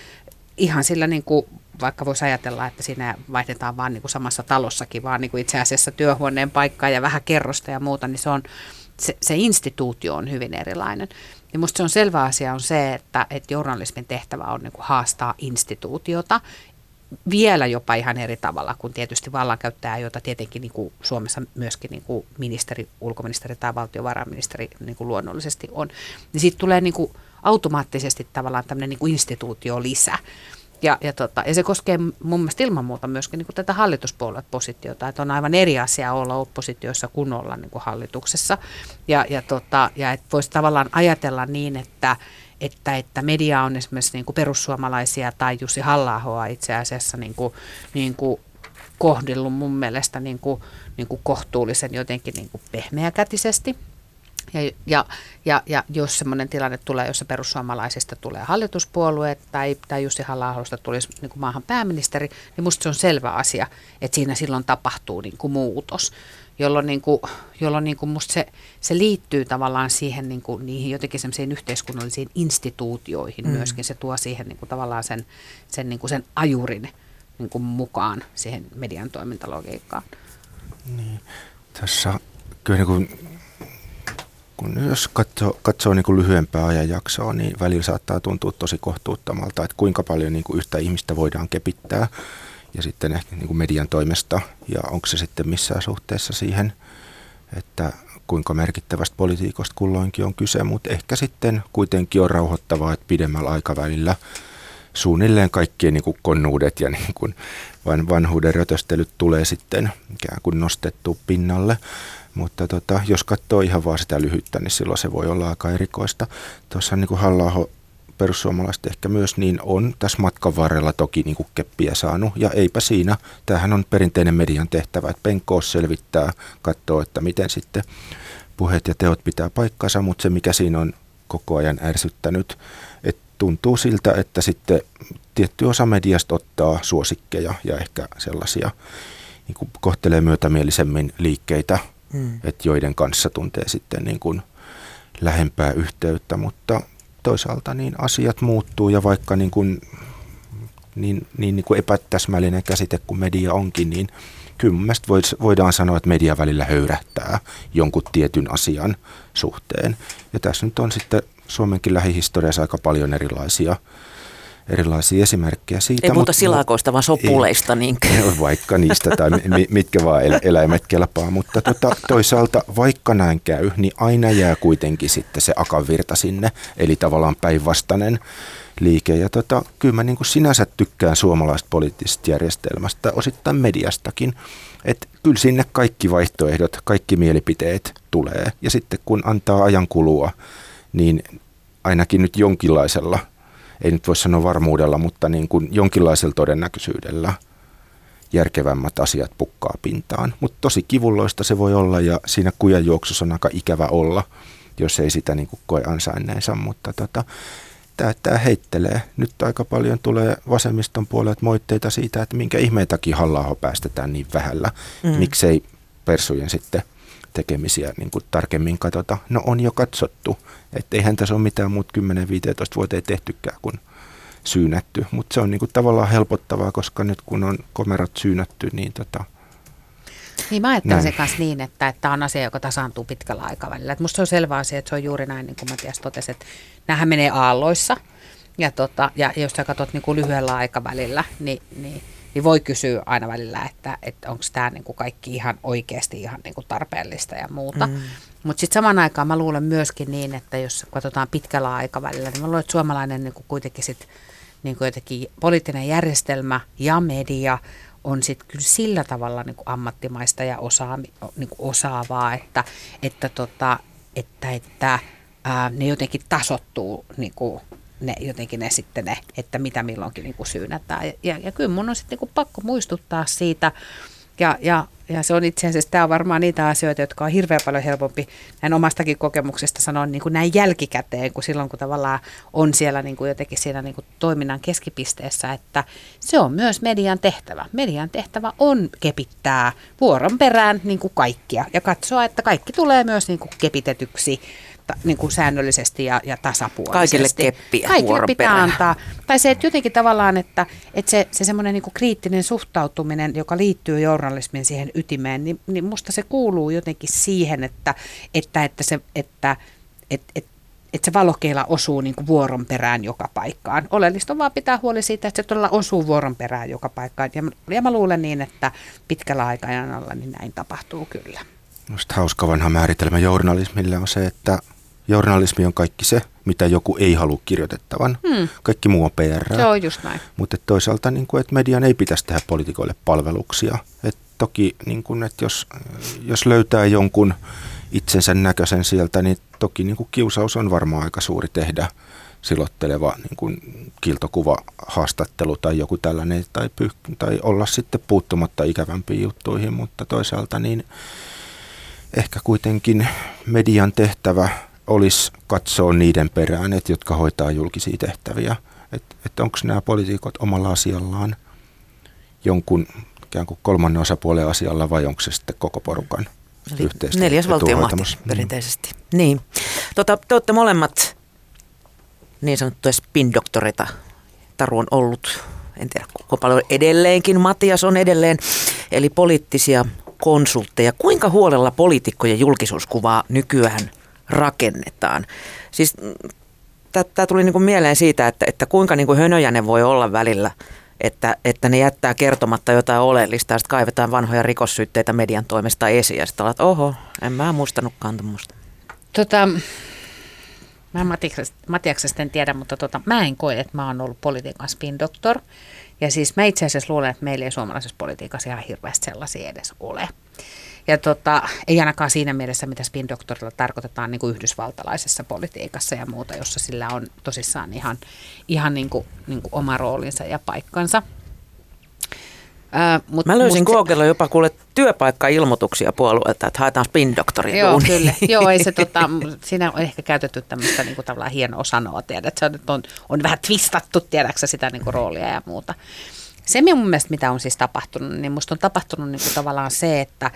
Ihan sillä niin kuin vaikka voisi ajatella, että siinä vaihdetaan vaan niin kuin samassa talossakin, vaan niin kuin itse asiassa työhuoneen paikkaa ja vähän kerrosta ja muuta, niin se on, se, se instituutio on hyvin erilainen. Ja minusta se on selvä asia on se, että, että journalismin tehtävä on niin kuin haastaa instituutiota vielä jopa ihan eri tavalla kuin tietysti vallankäyttäjä, jota tietenkin niin kuin Suomessa myöskin niin kuin ministeri, ulkoministeri tai valtiovarainministeri niin kuin luonnollisesti on. Niin siitä tulee niin kuin automaattisesti tavallaan tämmöinen niin kuin instituutio lisä. Ja, ja, tota, ja se koskee mun mielestä ilman muuta myöskin niin kuin tätä hallituspuoluepositiota, että on aivan eri asia olla oppositiossa kuin olla niin kuin hallituksessa. Ja, ja, tota, ja että voisi tavallaan ajatella niin, että, että, että media on esimerkiksi niin kuin perussuomalaisia tai Jussi halla itse asiassa niin kuin, niin kuin kohdellut mun mielestä niin kuin, niin kuin kohtuullisen jotenkin niin kuin pehmeäkätisesti. Ja, ja, ja, ja jos sellainen tilanne tulee, jossa perussuomalaisista tulee hallituspuolue tai, tai Jussi halla tulisi niin kuin maahan pääministeri, niin minusta se on selvä asia, että siinä silloin tapahtuu niin kuin muutos jolloin, niin kuin, jolloin niin kuin musta se, se liittyy tavallaan siihen niin kuin, niihin jotenkin semmoisiin yhteiskunnallisiin instituutioihin mm. myöskin. Se tuo siihen niin kuin, tavallaan sen, sen, niin kuin sen ajurin niin kuin mukaan siihen median toimintalogiikkaan. Niin. Tässä kyllä niin kuin, kun jos katsoo, katsoo niin kuin lyhyempää ajanjaksoa, niin välillä saattaa tuntua tosi kohtuuttomalta, että kuinka paljon niin kuin yhtä ihmistä voidaan kepittää ja sitten ehkä niin kuin median toimesta ja onko se sitten missään suhteessa siihen, että kuinka merkittävästä politiikosta kulloinkin on kyse, mutta ehkä sitten kuitenkin on rauhoittavaa, että pidemmällä aikavälillä suunnilleen kaikkien niin kuin konnuudet ja niin kuin van, vanhuuden rötöstelyt tulee sitten ikään kuin nostettu pinnalle. Mutta tota, jos katsoo ihan vaan sitä lyhyttä, niin silloin se voi olla aika erikoista. Tuossa niin kuin halla perussuomalaiset ehkä myös, niin on tässä matkan varrella toki niin kuin keppiä saanut. Ja eipä siinä. Tämähän on perinteinen median tehtävä, että penkkoos selvittää, katsoo, että miten sitten puheet ja teot pitää paikkansa, mutta se mikä siinä on koko ajan ärsyttänyt, että tuntuu siltä, että sitten tietty osa mediasta ottaa suosikkeja ja ehkä sellaisia niin kuin kohtelee myötämielisemmin liikkeitä, mm. että joiden kanssa tuntee sitten niin kuin lähempää yhteyttä, mutta toisaalta niin asiat muuttuu ja vaikka niin kuin, niin, niin, niin kuin epätäsmällinen käsite kuin media onkin, niin kyllä mielestäni voidaan sanoa, että media välillä höyrähtää jonkun tietyn asian suhteen. Ja tässä nyt on sitten Suomenkin lähihistoriassa aika paljon erilaisia erilaisia esimerkkejä siitä. Ei puhuta silakoista, vaan sopuleista. Ei, niin. Vaikka niistä tai mitkä vaan eläimet kelpaa, mutta tota, toisaalta vaikka näin käy, niin aina jää kuitenkin sitten se akavirta sinne, eli tavallaan päinvastainen liike. Ja tota, kyllä mä niin kuin sinänsä tykkään suomalaista poliittisesta järjestelmästä, osittain mediastakin, että kyllä sinne kaikki vaihtoehdot, kaikki mielipiteet tulee. Ja sitten kun antaa ajan kulua, niin ainakin nyt jonkinlaisella – ei nyt voi sanoa varmuudella, mutta niin kuin jonkinlaisella todennäköisyydellä järkevämmät asiat pukkaa pintaan. Mutta tosi kivulloista se voi olla ja siinä kujanjuoksussa on aika ikävä olla, jos ei sitä niin kuin koe ansainneensa. Mutta tota, tämä, tämä heittelee. Nyt aika paljon tulee vasemmiston puolelta moitteita siitä, että minkä ihmeen takia halla päästetään niin vähällä. Mm. Miksei persujen sitten tekemisiä niin kuin tarkemmin katsota. No on jo katsottu, että eihän tässä ole mitään muut 10-15 vuoteen tehtykään kuin syynätty. Mutta se on niin kuin tavallaan helpottavaa, koska nyt kun on komerot syynätty, niin tota, niin mä ajattelen se kanssa niin, että tämä on asia, joka tasaantuu pitkällä aikavälillä. Et musta se on selvä asia, että se on juuri näin, niin kuin Matias totesi, että näähän menee aalloissa. Ja, tota, ja jos sä katsot niin kuin lyhyellä aikavälillä, niin, niin niin voi kysyä aina välillä, että, että onko tämä niinku kaikki ihan oikeasti ihan niinku tarpeellista ja muuta. Mm. Mutta sitten samaan aikaan mä luulen myöskin niin, että jos katsotaan pitkällä aikavälillä, niin mä luulen, että suomalainen niinku kuitenkin sit, niinku jotenkin poliittinen järjestelmä ja media on sitten kyllä sillä tavalla niinku ammattimaista ja osaa, niinku osaavaa, että, että, tota, että, että ää, ne jotenkin tasottuu niinku ne jotenkin ne sitten ne, että mitä milloinkin niin kuin syynätään. Ja, ja, ja kyllä mun on sitten niin pakko muistuttaa siitä, ja, ja, ja se on itse asiassa, tämä on varmaan niitä asioita, jotka on hirveän paljon helpompi näin omastakin kokemuksesta sanoa niin kuin näin jälkikäteen, kuin silloin kun tavallaan on siellä niin kuin jotenkin siinä niin kuin toiminnan keskipisteessä, että se on myös median tehtävä. Median tehtävä on kepittää vuoron perään niin kuin kaikkia ja katsoa, että kaikki tulee myös niin kuin kepitetyksi ta, niin kuin säännöllisesti ja, ja tasapuolisesti. Kaikille keppiä Kaikille pitää perään. antaa. Tai se, että jotenkin tavallaan, että, että se, se semmoinen niin kriittinen suhtautuminen, joka liittyy journalismin siihen ytimeen, niin, niin musta se kuuluu jotenkin siihen, että, että, että se, että, että, että että se valokeila osuu niin kuin vuoron perään joka paikkaan. Oleellista on vaan pitää huoli siitä, että se todella osuu vuoron perään joka paikkaan. Ja, ja mä luulen niin, että pitkällä aikajanalla niin näin tapahtuu kyllä. Minusta hauska vanha määritelmä journalismille on se, että journalismi on kaikki se, mitä joku ei halua kirjoitettavan. Hmm. Kaikki muu on PR. Se on just näin. Mutta toisaalta, niin kuin, että median ei pitäisi tehdä poliitikoille palveluksia. Et toki, niin kuin, että jos, jos löytää jonkun itsensä näköisen sieltä, niin toki niin kuin kiusaus on varmaan aika suuri tehdä silotteleva niin kuin kiltokuva haastattelu tai joku tällainen, tai, pyh- tai olla sitten puuttumatta ikävämpiin juttuihin, mutta toisaalta niin ehkä kuitenkin median tehtävä olisi katsoa niiden perään, että jotka hoitaa julkisia tehtäviä. Että et onko nämä poliitikot omalla asiallaan jonkun ikään kuin kolmannen osapuolen asialla vai onko se sitten koko porukan yhteistä Neljäs valtiomahti mm. perinteisesti. Mm. Niin. Tota, te olette molemmat niin sanottuja spin-doktoreita. Taru on ollut, en tiedä kuinka paljon edelleenkin, Matias on edelleen, eli poliittisia konsultteja. Kuinka huolella poliitikkojen julkisuuskuvaa nykyään rakennetaan. Siis mm, tämä tuli niinku mieleen siitä, että, että kuinka niinku hönöjä ne voi olla välillä, että, että ne jättää kertomatta jotain oleellista ja sitten kaivetaan vanhoja rikossyytteitä median toimesta esiin ja sitten olet, oho, en mä muistanutkaan tämmöistä. Tota, Mä Matiaksesta, Matiaksesta en tiedä, mutta tota, mä en koe, että mä oon ollut politiikan spin doktor. Ja siis mä itse asiassa luulen, että meillä ei suomalaisessa politiikassa ihan hirveästi sellaisia edes ole. Ja tota, ei ainakaan siinä mielessä, mitä spin doktorilla tarkoitetaan niin kuin yhdysvaltalaisessa politiikassa ja muuta, jossa sillä on tosissaan ihan, ihan niin kuin, niin kuin oma roolinsa ja paikkansa. Ää, mut Mä löysin Googlella se... jopa kuule työpaikka-ilmoituksia puolueelta, että haetaan spin-doktorin Joo, kyllä. Joo, ei se, tota, siinä on ehkä käytetty tämmöistä niin kuin, tavallaan hienoa sanoa, tiedät, se on, on, on vähän twistattu, tiedäksä sitä niin kuin, roolia ja muuta. Se mun mielestä, mitä on siis tapahtunut, niin musta on tapahtunut niin kuin, tavallaan se, että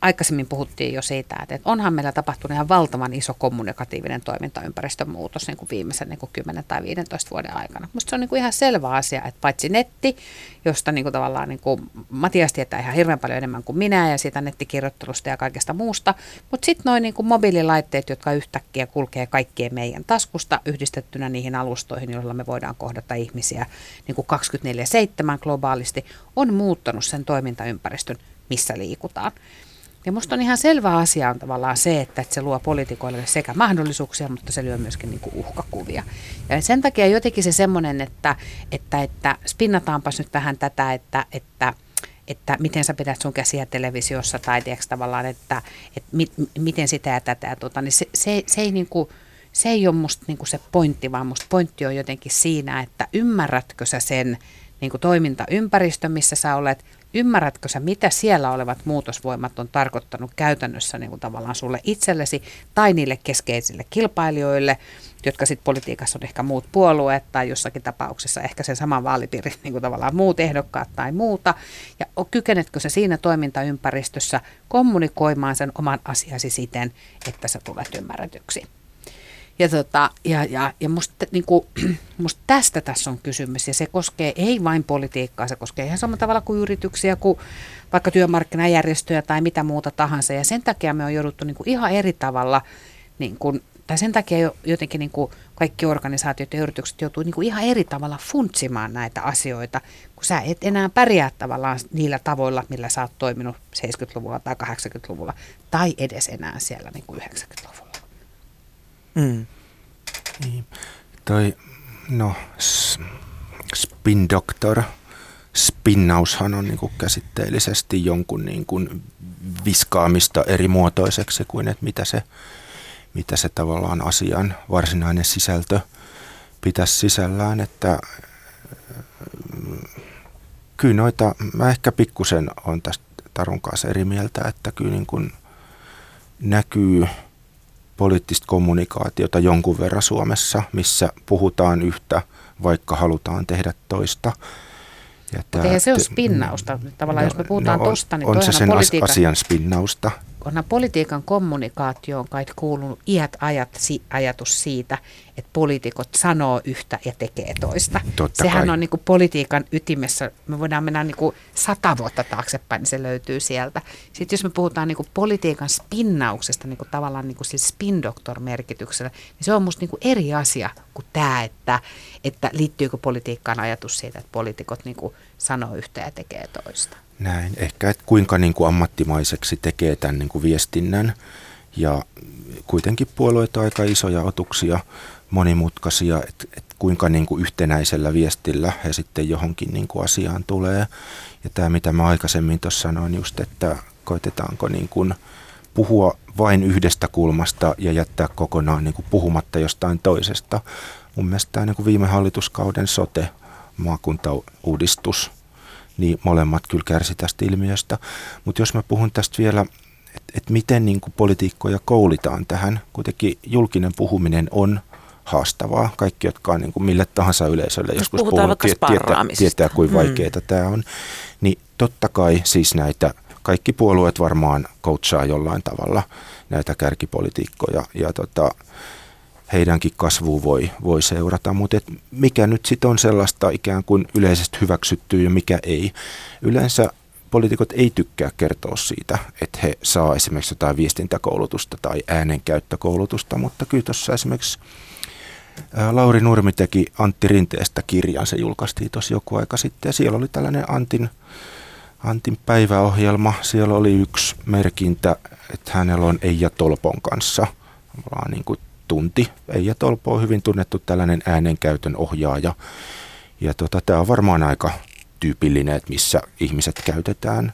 aikaisemmin puhuttiin jo siitä, että onhan meillä tapahtunut ihan valtavan iso kommunikatiivinen toimintaympäristön muutos niin kuin viimeisen niin kuin 10 tai 15 vuoden aikana. Minusta se on niin kuin ihan selvä asia, että paitsi netti, josta niin kuin tavallaan niin kuin Matias tietää ihan hirveän paljon enemmän kuin minä ja siitä nettikirjoittelusta ja kaikesta muusta, mutta sitten noin niin mobiililaitteet, jotka yhtäkkiä kulkee kaikkien meidän taskusta yhdistettynä niihin alustoihin, joilla me voidaan kohdata ihmisiä niin kuin 24-7 globaalisti, on muuttanut sen toimintaympäristön, missä liikutaan. Ja musta on ihan selvä asia on tavallaan se, että, se luo poliitikoille sekä mahdollisuuksia, mutta se lyö myöskin niin kuin uhkakuvia. Ja sen takia jotenkin se semmoinen, että, että, että spinnataanpas nyt vähän tätä, että, että että miten sä pidät sun käsiä televisiossa tai tiedätkö, tavallaan, että, että mit, miten sitä ja tätä ja tota, niin se, se, se ei niin kuin, se ei ole musta niin kuin se pointti, vaan musta pointti on jotenkin siinä, että ymmärrätkö sä sen niin kuin toimintaympäristö, missä sä olet, Ymmärrätkö sä, mitä siellä olevat muutosvoimat on tarkoittanut käytännössä niin kuin tavallaan sulle itsellesi tai niille keskeisille kilpailijoille, jotka sitten politiikassa on ehkä muut puolueet tai jossakin tapauksessa ehkä sen saman vaalipiirin niin kuin tavallaan muut ehdokkaat tai muuta. Ja kykenetkö se siinä toimintaympäristössä kommunikoimaan sen oman asiasi siten, että sä tulet ymmärretyksi. Ja, tota, ja, ja, ja musta, niin kuin, musta tästä tässä on kysymys ja se koskee ei vain politiikkaa, se koskee ihan samalla tavalla kuin yrityksiä kuin vaikka työmarkkinajärjestöjä tai mitä muuta tahansa. Ja sen takia me on jouduttu niin kuin ihan eri tavalla, niin kuin, tai sen takia jotenkin niin kuin kaikki organisaatiot ja yritykset joutuu niin kuin ihan eri tavalla funtsimaan näitä asioita, kun sä et enää pärjää tavallaan niillä tavoilla, millä sä oot toiminut 70-luvulla tai 80-luvulla tai edes enää siellä niin kuin 90-luvulla. Mm. Niin. Toi, no, spin doctor, spinnaushan on niin kuin käsitteellisesti jonkun niin kuin viskaamista eri muotoiseksi kuin että mitä se, mitä se tavallaan asian varsinainen sisältö pitäisi sisällään, että kyllä noita, mä ehkä pikkusen on tästä Tarun kanssa eri mieltä, että kyllä niin kuin näkyy poliittista kommunikaatiota jonkun verran Suomessa, missä puhutaan yhtä, vaikka halutaan tehdä toista. Ja tämä, eihän se ole spinnausta. Tavallaan no, jos me puhutaan no, tuosta, niin on se sen politiikan, asian spinnausta. Onhan politiikan kommunikaatioon kai kuulunut iät ajat si, ajatus siitä, että poliitikot sanoo yhtä ja tekee toista. Totta Sehän kai. on niin kuin politiikan ytimessä. Me voidaan mennä niin kuin sata vuotta taaksepäin, niin se löytyy sieltä. Sitten jos me puhutaan niin kuin politiikan spinnauksesta, niin kuin tavallaan niin kuin siis spin-doktor-merkityksellä, niin se on musta niin kuin eri asia kuin tämä, että, että liittyykö politiikkaan ajatus siitä, että poliitikot niin kuin sanoo yhtä ja tekee toista. Näin, ehkä että kuinka niin kuin ammattimaiseksi tekee tämän niin kuin viestinnän ja kuitenkin puolueet on aika isoja otuksia, monimutkaisia, että, että kuinka niin kuin yhtenäisellä viestillä he sitten johonkin niin kuin asiaan tulee. Ja tämä mitä mä aikaisemmin tuossa sanoin just, että koitetaanko niin kuin puhua vain yhdestä kulmasta ja jättää kokonaan niin kuin puhumatta jostain toisesta. Mun mielestä tämä niin kuin viime hallituskauden sote, maakuntauudistus, niin molemmat kyllä kärsi tästä ilmiöstä. Mutta jos mä puhun tästä vielä, että et miten niin kuin politiikkoja koulitaan tähän, kuitenkin julkinen puhuminen on haastavaa. Kaikki, jotka on niin kuin mille tahansa yleisölle jos joskus puhunut, tie, tietää, tietää, kuin vaikeaa hmm. tämä on. Niin totta kai siis näitä, kaikki puolueet varmaan coachaa jollain tavalla näitä kärkipolitiikkoja. Ja tota, heidänkin kasvu voi, voi seurata, mutta et mikä nyt sitten on sellaista ikään kuin yleisesti hyväksyttyä ja mikä ei. Yleensä poliitikot ei tykkää kertoa siitä, että he saa esimerkiksi jotain viestintäkoulutusta tai äänenkäyttökoulutusta, mutta kyllä tuossa esimerkiksi Lauri Nurmi teki Antti Rinteestä kirjan, se julkaistiin tuossa joku aika sitten ja siellä oli tällainen Antin, Antin päiväohjelma, siellä oli yksi merkintä, että hänellä on Eija Tolpon kanssa. Niin kuin tunti. Eija Tolpo on hyvin tunnettu tällainen äänenkäytön ohjaaja. Ja tota, tämä on varmaan aika tyypillinen, että missä ihmiset käytetään.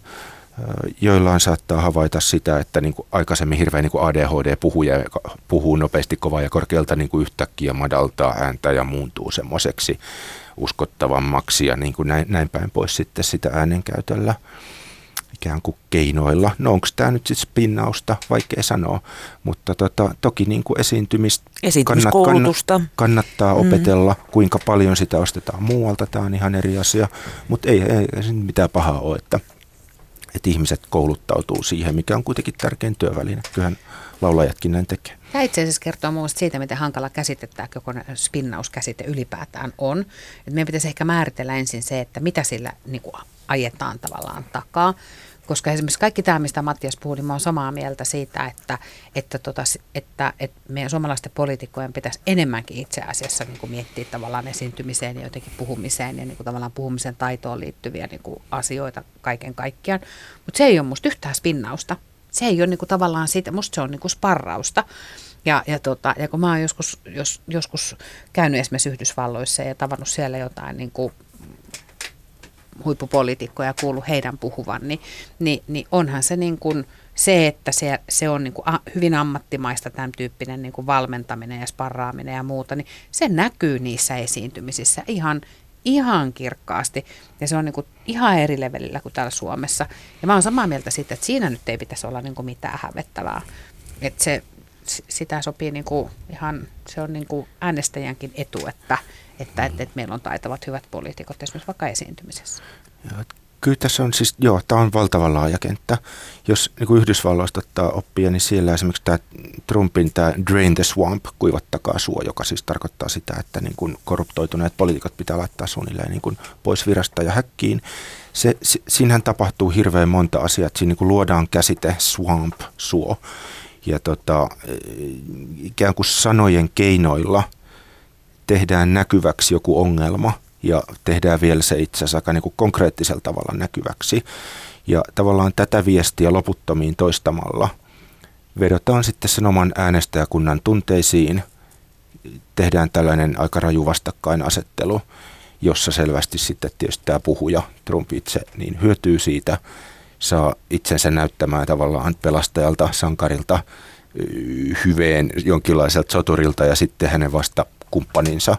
Joillain saattaa havaita sitä, että niin kuin aikaisemmin hirveän niin ADHD-puhuja puhuu nopeasti kovaa ja korkealta niin kuin yhtäkkiä madaltaa ääntä ja muuntuu semmoiseksi uskottavammaksi ja niin kuin näin, näin päin pois sitten sitä äänenkäytöllä ikään kuin keinoilla. No onko tämä nyt sitten spinnausta, vaikea sanoa, mutta tota, toki niin kuin esiintymistä kannat, kannat, kannattaa mm. opetella, kuinka paljon sitä ostetaan muualta, tämä on ihan eri asia, mutta ei, ei, ei mitään pahaa ole, että, että ihmiset kouluttautuu siihen, mikä on kuitenkin tärkein työväline. Kyllähän laulajatkin näin tekee. Tämä itse asiassa kertoo muun siitä, miten hankala käsite tämä koko spinnauskäsite ylipäätään on. Et meidän pitäisi ehkä määritellä ensin se, että mitä sillä niin kuin, ajetaan tavallaan takaa. Koska esimerkiksi kaikki tämä, mistä Mattias puhui, niin mä olen samaa mieltä siitä, että, että, tota, että, että meidän suomalaisten poliitikkojen pitäisi enemmänkin itse asiassa niin kuin miettiä tavallaan esiintymiseen ja jotenkin puhumiseen ja niin kuin tavallaan puhumisen taitoon liittyviä niin kuin asioita kaiken kaikkiaan. Mutta se ei ole musta yhtään spinnausta. Se ei ole niin kuin tavallaan siitä, musta se on niin kuin sparrausta. Ja, ja, tota, ja kun mä oon joskus, jos, joskus käynyt esimerkiksi Yhdysvalloissa ja tavannut siellä jotain niin kuin huippupoliitikkoja ja kuullut heidän puhuvan, niin, niin, niin onhan se niin kuin se, että se, se on niin kuin hyvin ammattimaista tämän tyyppinen niin kuin valmentaminen ja sparraaminen ja muuta, niin se näkyy niissä esiintymisissä ihan, ihan kirkkaasti. Ja se on niin kuin ihan eri levelillä kuin täällä Suomessa. Ja mä oon samaa mieltä siitä, että siinä nyt ei pitäisi olla niin kuin mitään hävettävää. Että se, sitä sopii niin kuin ihan, se on niin kuin äänestäjänkin etu, että, että, että, että meillä on taitavat hyvät poliitikot esimerkiksi vaikka esiintymisessä. Joo, kyllä tässä on siis, joo, tämä on valtava laaja kenttä. Jos niin kuin Yhdysvalloista ottaa oppia, niin siellä esimerkiksi tämä Trumpin tämä Drain the Swamp, kuivattakaa suo, joka siis tarkoittaa sitä, että niin kuin korruptoituneet poliitikot pitää laittaa suunnilleen niin kuin pois virasta ja häkkiin. Se, siinähän tapahtuu hirveän monta asiaa, että siinä niin kuin luodaan käsite swamp, suo, ja tota, ikään kuin sanojen keinoilla tehdään näkyväksi joku ongelma ja tehdään vielä se itse asiassa aika niin kuin konkreettisella tavalla näkyväksi. Ja tavallaan tätä viestiä loputtomiin toistamalla vedotaan sitten sen oman äänestäjäkunnan tunteisiin, tehdään tällainen aika raju vastakkainasettelu, jossa selvästi sitten tietysti tämä puhuja, Trump itse, niin hyötyy siitä – saa itsensä näyttämään tavallaan pelastajalta, sankarilta, hyveen jonkinlaiselta soturilta ja sitten hänen vastakumppaninsa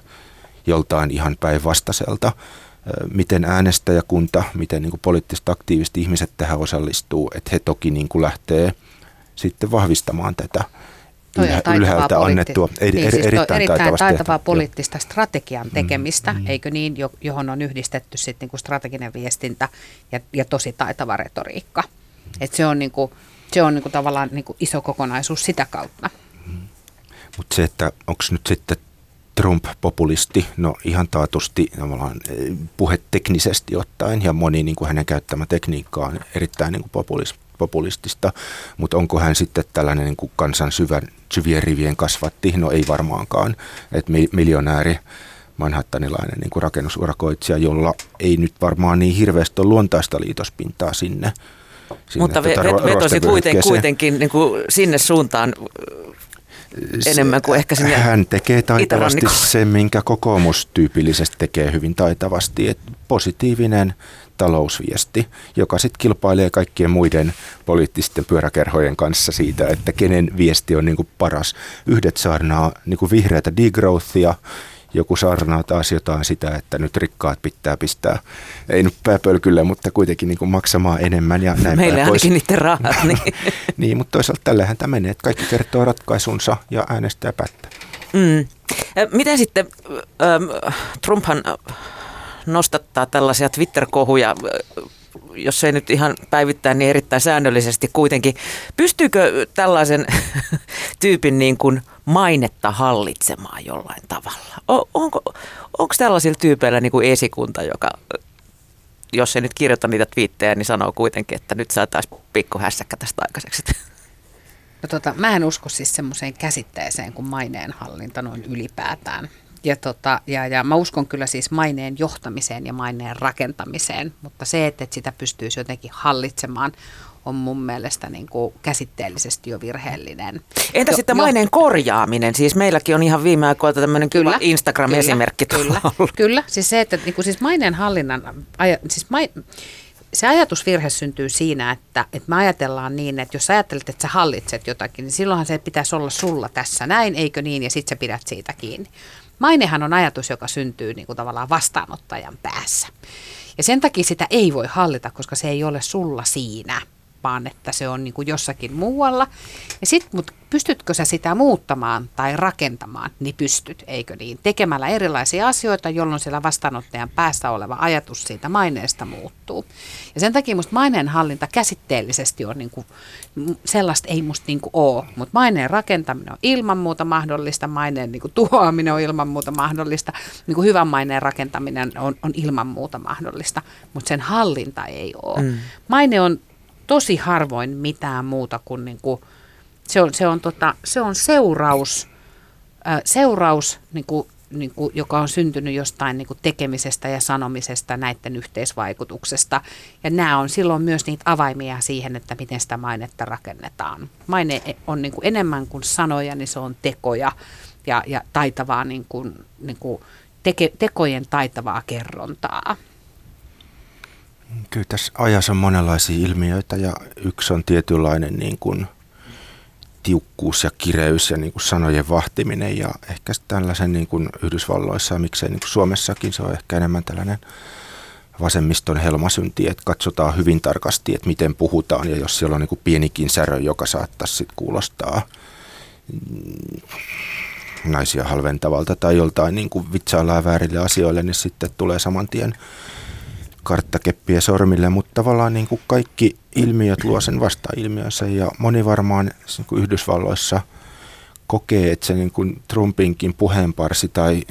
joltain ihan päinvastaiselta. Miten äänestäjäkunta, miten niin kuin poliittisesti aktiivisesti ihmiset tähän osallistuu, että he toki niin kuin lähtee sitten vahvistamaan tätä ylhä, ylhäältä annettua eri, niin, siis erittäin, erittäin taitavaa poliittista strategian mm, tekemistä, mm, mm. eikö niin, johon on yhdistetty sitten niin strateginen viestintä ja, ja tosi taitava retoriikka. Et se on, niin kuin, se on niin kuin tavallaan niin kuin iso kokonaisuus sitä kautta. Mm. Mutta se, että onko nyt sitten Trump-populisti, no ihan taatusti eh, puheteknisesti ottaen ja moni niin kuin hänen käyttämä tekniikka on erittäin niin kuin populismi populistista, mutta onko hän sitten tällainen niin kuin kansan syvän, syvien rivien kasvatti? No ei varmaankaan, että miljonääri manhattanilainen niin kuin rakennusurakoitsija, jolla ei nyt varmaan niin hirveästi ole luontaista liitospintaa sinne. sinne Mutta tuota, vetosi kuitenkin, kuitenkin niin kuin sinne suuntaan enemmän kuin ehkä sinne Hän tekee taitavasti sen, minkä kokoomus tyypillisesti tekee hyvin taitavasti. että positiivinen talousviesti, joka sitten kilpailee kaikkien muiden poliittisten pyöräkerhojen kanssa siitä, että kenen viesti on niin kuin paras. Yhdet saarnaa niin kuin vihreätä degrowthia, joku saarnaa taas jotain sitä, että nyt rikkaat pitää pistää, ei nyt pääpölkyllä, mutta kuitenkin niin kuin maksamaan enemmän ja näin Meille ainakin niiden rahat. Niin. niin, mutta toisaalta tällähän tämä menee, että kaikki kertoo ratkaisunsa ja äänestää päättää. Mm. Miten sitten, Trumphan nostattaa tällaisia Twitter-kohuja, jos ei nyt ihan päivittäin, niin erittäin säännöllisesti kuitenkin. Pystyykö tällaisen tyypin niin kuin mainetta hallitsemaan jollain tavalla? Onko, onko tällaisilla tyypeillä niin kuin esikunta, joka jos ei nyt kirjoita niitä twiittejä, niin sanoo kuitenkin, että nyt saataisiin pikku hässäkkä tästä aikaiseksi. No tota, mä en usko siis semmoiseen käsitteeseen kuin maineenhallinta noin ylipäätään. Ja, tota, ja, ja mä uskon kyllä siis maineen johtamiseen ja maineen rakentamiseen, mutta se, että sitä pystyisi jotenkin hallitsemaan, on mun mielestä niin kuin käsitteellisesti jo virheellinen. Entä jo, sitten maineen jo. korjaaminen? Siis meilläkin on ihan viime aikoina tämmöinen kyllä, Instagram-esimerkki kyllä, kyllä, kyllä, siis se, että niin kuin siis maineen hallinnan, siis main, se ajatusvirhe syntyy siinä, että, että me ajatellaan niin, että jos ajattelet, että sä hallitset jotakin, niin silloinhan se pitäisi olla sulla tässä näin, eikö niin, ja sitten sä pidät siitä kiinni. Mainehan on ajatus, joka syntyy niin kuin tavallaan vastaanottajan päässä. Ja sen takia sitä ei voi hallita, koska se ei ole sulla siinä vaan että se on niin kuin jossakin muualla. Ja sitten, mutta pystytkö sä sitä muuttamaan tai rakentamaan, niin pystyt, eikö niin? Tekemällä erilaisia asioita, jolloin siellä vastaanottajan päässä oleva ajatus siitä maineesta muuttuu. Ja sen takia musta maineenhallinta käsitteellisesti on niin kuin, sellaista ei musta niin kuin ole, mutta maineen rakentaminen on ilman muuta mahdollista, maineen niin kuin tuhoaminen on ilman muuta mahdollista, niin kuin hyvän maineen rakentaminen on, on ilman muuta mahdollista, mutta sen hallinta ei ole. Mm. Maine on tosi harvoin mitään muuta kuin, niin kuin se, on, se, on, tota, se on seuraus, äh, seuraus niin kuin, niin kuin, joka on syntynyt jostain niin kuin tekemisestä ja sanomisesta näiden yhteisvaikutuksesta. Ja nämä on silloin myös niitä avaimia siihen, että miten sitä mainetta rakennetaan. Maine on niin kuin enemmän kuin sanoja, niin se on tekoja ja, ja taitavaa niin kuin, niin kuin teke, tekojen taitavaa kerrontaa. Kyllä tässä ajassa on monenlaisia ilmiöitä ja yksi on tietynlainen niin kuin tiukkuus ja kireys ja niin kuin sanojen vahtiminen ja ehkä tällaisen niin kuin Yhdysvalloissa ja miksei niin kuin Suomessakin se on ehkä enemmän tällainen vasemmiston helmasynti, että katsotaan hyvin tarkasti, että miten puhutaan ja jos siellä on niin kuin pienikin särö, joka saattaisi sit kuulostaa mm, naisia halventavalta tai joltain niin kuin vitsaillaan väärille asioille, niin sitten tulee saman tien karttakeppiä sormille, mutta tavallaan niin kuin kaikki ilmiöt luo sen vasta-ilmiönsä ja moni varmaan niin kuin Yhdysvalloissa kokee, että se niin kuin Trumpinkin puheenparsi tai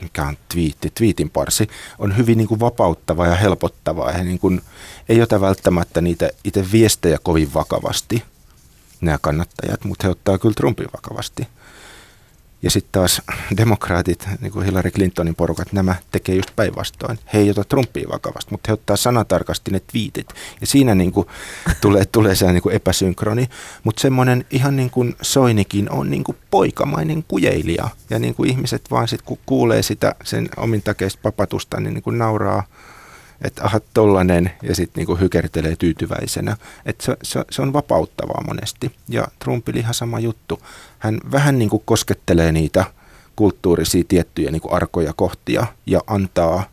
mikä on twiitti, twiitin parsi, on hyvin niin kuin vapauttava ja helpottava. He niin kuin, ei ota välttämättä niitä itse viestejä kovin vakavasti, nämä kannattajat, mutta he ottaa kyllä Trumpin vakavasti. Ja sitten taas demokraatit, niin kuin Hillary Clintonin porukat, nämä tekee just päinvastoin. He ei ota Trumpia vakavasti, mutta he ottaa sanatarkasti ne twiitit. Ja siinä niin kuin tulee, tulee se niin epäsynkroni. Mutta semmoinen ihan niin kuin Soinikin on niin kuin poikamainen kujeilija. Ja niin kuin ihmiset vaan sitten kun kuulee sitä sen omintakeista papatusta, niin, niin kuin nauraa – että aha, tollanen, ja sitten niinku hykertelee tyytyväisenä. Että se, se, se on vapauttavaa monesti. Ja Trumpilla ihan sama juttu. Hän vähän niinku koskettelee niitä kulttuurisia tiettyjä niinku arkoja kohtia ja antaa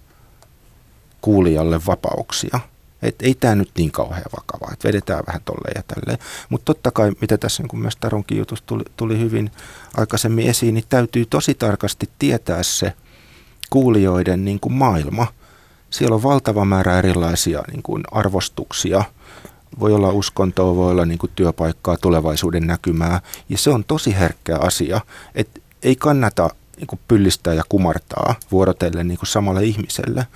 kuulijalle vapauksia. Et ei tämä nyt niin kauhean vakavaa, että vedetään vähän tolleen ja tälleen. Mutta totta kai, mitä tässä niin myös Taronkin jutussa tuli, tuli hyvin aikaisemmin esiin, niin täytyy tosi tarkasti tietää se kuulijoiden niin kuin maailma – siellä on valtava määrä erilaisia niin kuin arvostuksia. Voi olla uskontoa, voi olla niin kuin työpaikkaa, tulevaisuuden näkymää. Ja se on tosi herkkä asia, että ei kannata niin kuin pyllistää ja kumartaa vuorotellen niin kuin samalle ihmiselle.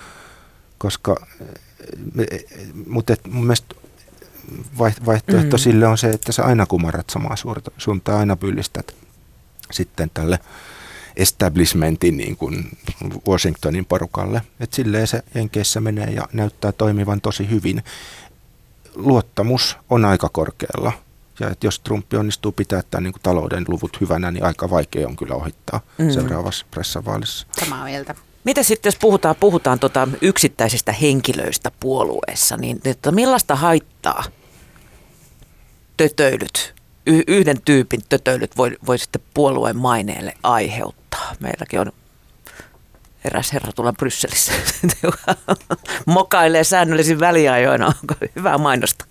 Koska, mutta et mun mielestä vaihtoehto mm. sille on se, että sä aina kumarrat samaa suuntaan, aina pyllistät sitten tälle establishmentin niin kuin Washingtonin porukalle. Et silleen se Jenkeissä menee ja näyttää toimivan tosi hyvin. Luottamus on aika korkealla. Ja että jos Trump onnistuu pitää tämän niin kuin talouden luvut hyvänä, niin aika vaikea on kyllä ohittaa mm. seuraavassa pressavaalissa. Samaa mieltä. Mitä sitten, jos puhutaan, puhutaan tota yksittäisistä henkilöistä puolueessa, niin että millaista haittaa tötöilyt, yhden tyypin tötöilyt voi, voi sitten puolueen maineelle aiheuttaa? Meilläkin on eräs herra tulla Brysselissä, joka mokailee säännöllisin väliajoina. Onko hyvää mainosta?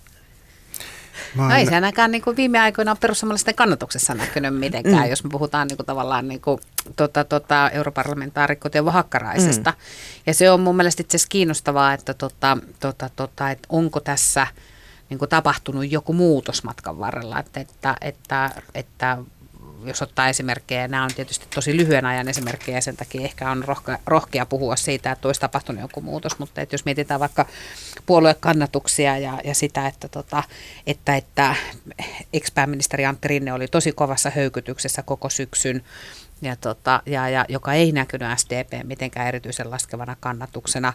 No ei se ainakaan niin kuin viime aikoina perussuomalaisten kannatuksessa näkynyt mitenkään, mm. jos me puhutaan niin kuin tavallaan niin kuin, tota, tota, europarlamentaarikko Teuvo Hakkaraisesta. Mm. Ja se on mun mielestä itse asiassa kiinnostavaa, että, tota, tota, tota, että onko tässä niin kuin tapahtunut joku muutos matkan varrella, että, että, että, että jos ottaa esimerkkejä, nämä on tietysti tosi lyhyen ajan esimerkkejä, sen takia ehkä on rohkea, rohkea puhua siitä, että olisi tapahtunut joku muutos, mutta että jos mietitään vaikka puoluekannatuksia ja, ja sitä, että, tota, että, että ex-pääministeri Antti Rinne oli tosi kovassa höykytyksessä koko syksyn, ja, tota, ja, ja joka ei näkynyt SDP mitenkään erityisen laskevana kannatuksena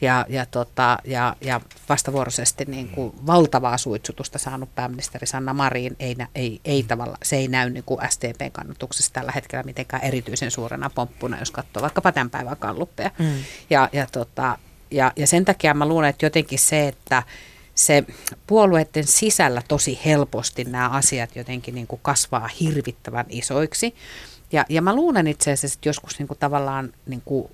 ja, ja, tota, ja, ja vastavuoroisesti niin kuin valtavaa suitsutusta saanut pääministeri Sanna Marin, ei, ei, ei tavalla, se ei näy niin kuin SDPn kannatuksessa tällä hetkellä mitenkään erityisen suurena pomppuna, jos katsoo vaikkapa tämän päivän kalluppeja. Mm. Ja, ja, tota, ja, ja sen takia mä luulen, että jotenkin se, että se puolueiden sisällä tosi helposti nämä asiat jotenkin niin kuin kasvaa hirvittävän isoiksi. Ja, ja mä luulen itse asiassa, että joskus niin kuin tavallaan niin kuin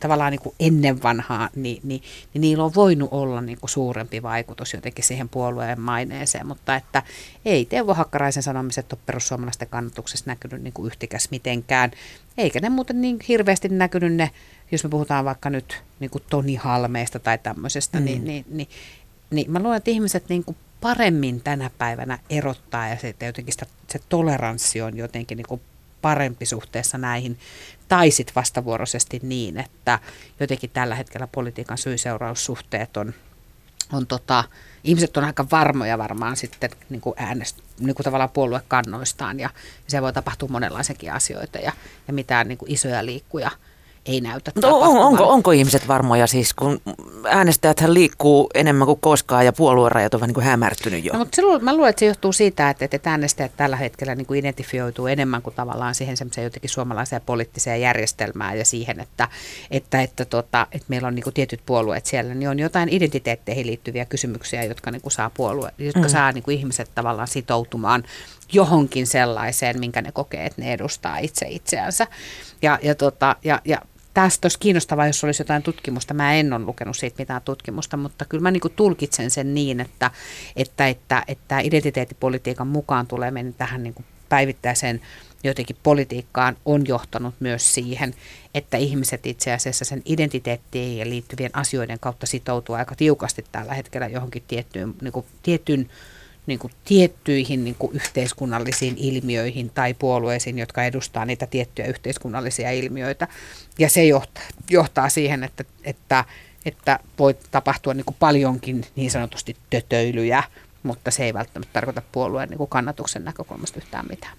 tavallaan niin kuin ennen vanhaa, niin, niin, niin niillä on voinut olla niin kuin suurempi vaikutus jotenkin siihen puolueen maineeseen, mutta että ei Teuvo Hakkaraisen sanomiset ole perussuomalaisten kannatuksessa näkynyt niin kuin yhtikäs mitenkään, eikä ne muuten niin hirveästi näkynyt ne, jos me puhutaan vaikka nyt niin kuin Toni Halmeesta tai tämmöisestä, mm. niin, niin, niin, niin mä luulen, että ihmiset niin kuin paremmin tänä päivänä erottaa ja se, jotenkin sitä, se toleranssi on jotenkin niin kuin parempi suhteessa näihin, tai sitten vastavuoroisesti niin, että jotenkin tällä hetkellä politiikan syy-seuraussuhteet on, on tota, ihmiset on aika varmoja varmaan sitten niin kuin äänest, niin kuin tavallaan puoluekannoistaan ja, ja se voi tapahtua monenlaisenkin asioita ja, ja mitään niin kuin isoja liikkuja – ei näytä no, on, onko, onko ihmiset varmoja siis, kun äänestäjät liikkuu enemmän kuin koskaan ja puoluerajat on vähän niin kuin hämärtynyt jo? No, mutta se, mä luulen, että se johtuu siitä, että, että äänestäjät tällä hetkellä niin kuin identifioituu enemmän kuin tavallaan siihen semmoiseen jotenkin suomalaiseen poliittiseen järjestelmään ja siihen, että, että, että, tota, että meillä on niin kuin tietyt puolueet siellä, niin on jotain identiteetteihin liittyviä kysymyksiä, jotka niin kuin saa, puolue, jotka mm. saa niin kuin ihmiset tavallaan sitoutumaan johonkin sellaiseen, minkä ne kokee, että ne edustaa itse itseänsä. Ja, ja, tota, ja, ja tästä olisi kiinnostavaa, jos olisi jotain tutkimusta. Mä en ole lukenut siitä mitään tutkimusta, mutta kyllä mä niin kuin tulkitsen sen niin, että, että, että, että identiteettipolitiikan mukaan tulee mennä tähän niin kuin päivittäiseen jotenkin politiikkaan on johtanut myös siihen, että ihmiset itse asiassa sen identiteettiin ja liittyvien asioiden kautta sitoutuu aika tiukasti tällä hetkellä johonkin tiettyyn, niin kuin, tiettyyn niin kuin tiettyihin niin kuin yhteiskunnallisiin ilmiöihin tai puolueisiin, jotka edustaa niitä tiettyjä yhteiskunnallisia ilmiöitä. Ja se johtaa, johtaa siihen, että, että, että voi tapahtua niin kuin paljonkin niin sanotusti tötöilyjä, mutta se ei välttämättä tarkoita puolueen niin kuin kannatuksen näkökulmasta yhtään mitään.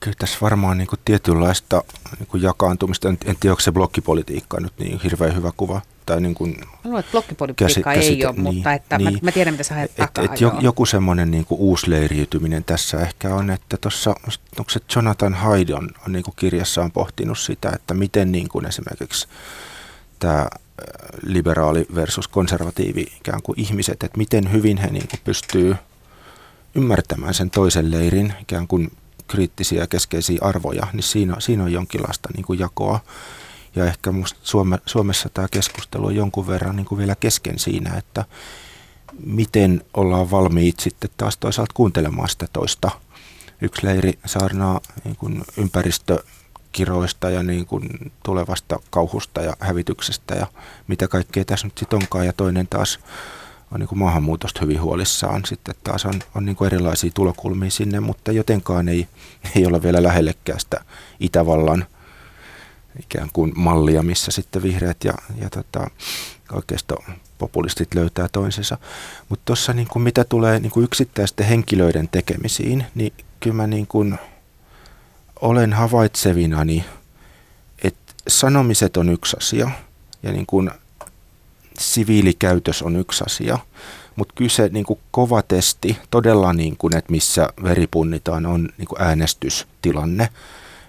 Kyllä tässä varmaan niin kuin tietynlaista niin kuin jakaantumista, en, en tiedä onko se blokkipolitiikka nyt niin hirveän hyvä kuva. Tai niin kuin mä luulen, että blokkipolitiikka käsi, ei ole, niin, mutta että niin, mä, mä tiedän mitä sä haet et, et jo, Joku semmoinen niin kuin uusleiriytyminen tässä ehkä on, että tuossa, onko se Jonathan Hyde on, on niin kuin kirjassaan pohtinut sitä, että miten niin kuin esimerkiksi tämä äh, liberaali versus konservatiivi ikään kuin ihmiset, että miten hyvin he niin kuin pystyy ymmärtämään sen toisen leirin ikään kuin kriittisiä keskeisiä arvoja, niin siinä, siinä on jonkinlaista niin kuin jakoa. Ja ehkä musta Suome, Suomessa tämä keskustelu on jonkun verran niin kuin vielä kesken siinä, että miten ollaan valmiit sitten taas toisaalta kuuntelemaan sitä toista. Yksi leiri saarnaa niin kuin ympäristökiroista ja niin kuin tulevasta kauhusta ja hävityksestä ja mitä kaikkea tässä nyt sitten onkaan. Ja toinen taas on niin kuin maahanmuutosta hyvin huolissaan. Sitten taas on, on niin kuin erilaisia tulokulmia sinne, mutta jotenkaan ei, ei ole vielä lähellekään sitä Itävallan ikään kuin mallia, missä sitten vihreät ja, ja tota, oikeisto populistit löytää toisensa. Mutta tuossa niin kuin mitä tulee niin kuin yksittäisten henkilöiden tekemisiin, niin kyllä mä niin kuin olen havaitsevinani, että sanomiset on yksi asia ja niin kuin siviilikäytös on yksi asia, mutta kyse niin kuin kova testi, todella niin kuin, että missä veri punnitaan, on niin kuin äänestystilanne.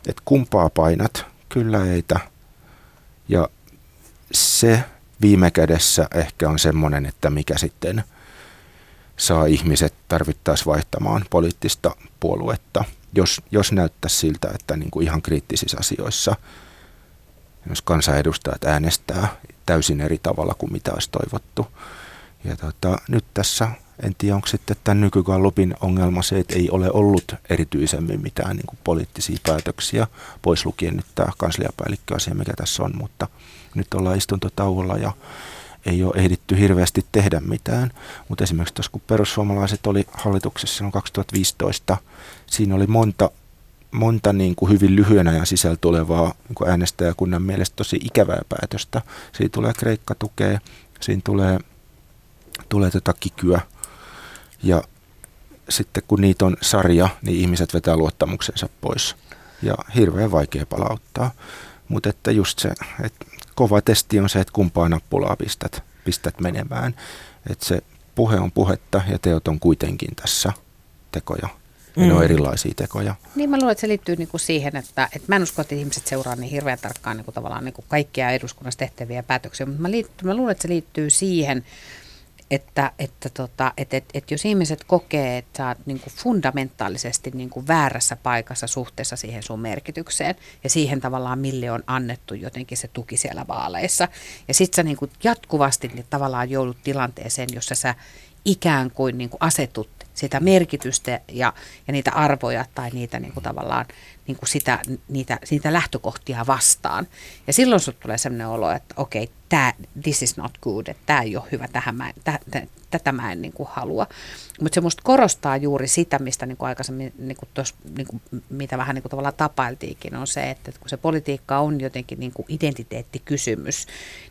Että kumpaa painat, kyllä eitä. Ja se viime kädessä ehkä on semmoinen, että mikä sitten saa ihmiset tarvittaisi vaihtamaan poliittista puoluetta, jos, jos näyttäisi siltä, että niin kuin ihan kriittisissä asioissa jos kansanedustajat äänestää täysin eri tavalla kuin mitä olisi toivottu. Ja tota, nyt tässä, en tiedä onko sitten tämän nykygallupin ongelma se, että ei ole ollut erityisemmin mitään niin kuin poliittisia päätöksiä, pois lukien nyt tämä kansliapäällikköasia, mikä tässä on, mutta nyt ollaan istuntotauolla ja ei ole ehditty hirveästi tehdä mitään. Mutta esimerkiksi tuossa kun perussuomalaiset oli hallituksessa silloin 2015, siinä oli monta monta niin kuin hyvin lyhyen ajan sisällä tulevaa niin kuin äänestäjäkunnan mielestä tosi ikävää päätöstä. Siinä tulee Kreikka tukee, siinä tulee, tulee tätä kikyä ja sitten kun niitä on sarja, niin ihmiset vetää luottamuksensa pois. ja hirveän vaikea palauttaa. Mutta että just se, että kova testi on se, että kumpaa nappulaa pistät, pistät menemään. Että se puhe on puhetta ja teot on kuitenkin tässä tekoja. Ja mm. ne on mm. erilaisia tekoja. Niin mä luulen, että se liittyy niinku siihen, että, että mä en usko, että ihmiset seuraa niin hirveän tarkkaan niinku tavallaan niinku kaikkia eduskunnassa tehtäviä päätöksiä, mutta mä, liittyy, mä luulen, että se liittyy siihen, että, että, tota, että, että, että jos ihmiset kokee, että sä oot niin kuin fundamentaalisesti niin kuin väärässä paikassa suhteessa siihen sun merkitykseen ja siihen tavallaan mille on annettu jotenkin se tuki siellä vaaleissa. Ja sit sä niin kuin jatkuvasti niin tavallaan joudut tilanteeseen, jossa sä ikään kuin, niin kuin asetut sitä merkitystä ja, ja niitä arvoja tai niitä niin kuin tavallaan niin kuin sitä, niitä, niitä lähtökohtia vastaan. Ja silloin sinulle tulee sellainen olo, että okei, okay, this is not good, että tämä ei ole hyvä, tähän mä, täh, täh, tätä mä en niin kuin halua. Mutta se musta korostaa juuri sitä, mistä niin kuin aikaisemmin, niin kuin tos, niin kuin, mitä vähän niin kuin tavallaan tapailtiinkin, on se, että kun se politiikka on jotenkin niin kuin identiteettikysymys,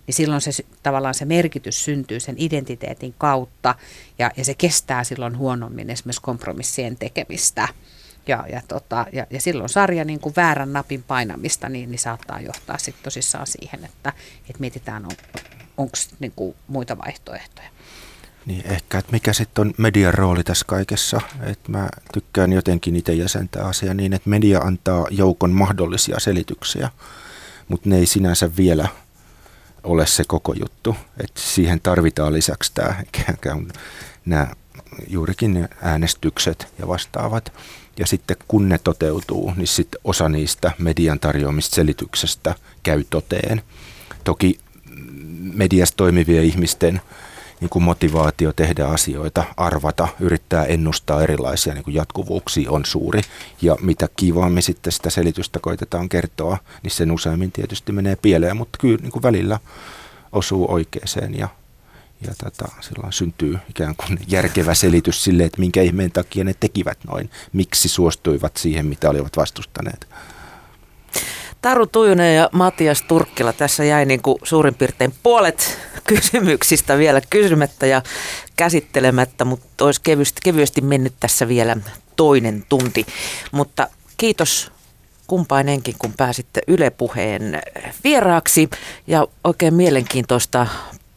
niin silloin se tavallaan se merkitys syntyy sen identiteetin kautta ja, ja se kestää silloin huonommin esimerkiksi kompromissien tekemistä. Ja, ja, tota, ja, ja silloin sarja niin kuin väärän napin painamista niin, niin saattaa johtaa sit tosissaan siihen, että, että mietitään, on, onko niin muita vaihtoehtoja. Niin ehkä, että mikä sitten on median rooli tässä kaikessa. Että mä tykkään jotenkin itse jäsentää asiaa niin, että media antaa joukon mahdollisia selityksiä, mutta ne ei sinänsä vielä ole se koko juttu. Että siihen tarvitaan lisäksi tämä, nämä juurikin äänestykset ja vastaavat. Ja sitten kun ne toteutuu, niin sitten osa niistä median tarjoamista selityksestä käy toteen. Toki mediassa toimivien ihmisten niin kuin motivaatio tehdä asioita, arvata, yrittää ennustaa erilaisia niin kuin jatkuvuuksia on suuri. Ja mitä kiivaammin sitten sitä selitystä koitetaan kertoa, niin sen useammin tietysti menee pieleen, mutta kyllä niin kuin välillä osuu oikeeseen ja ja tota, silloin syntyy ikään kuin järkevä selitys sille, että minkä ihmeen takia ne tekivät noin, miksi suostuivat siihen, mitä olivat vastustaneet. Taru Tujunen ja Matias Turkkila, tässä jäi niin kuin suurin piirtein puolet kysymyksistä vielä kysymättä ja käsittelemättä, mutta olisi kevyesti, kevyesti mennyt tässä vielä toinen tunti. Mutta kiitos kumpainenkin, kun pääsitte Yle Puheen vieraaksi ja oikein mielenkiintoista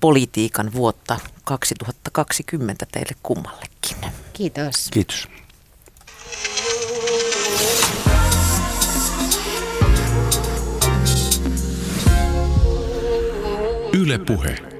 politiikan vuotta 2020 teille kummallekin. Kiitos. Kiitos. Yle Puhe.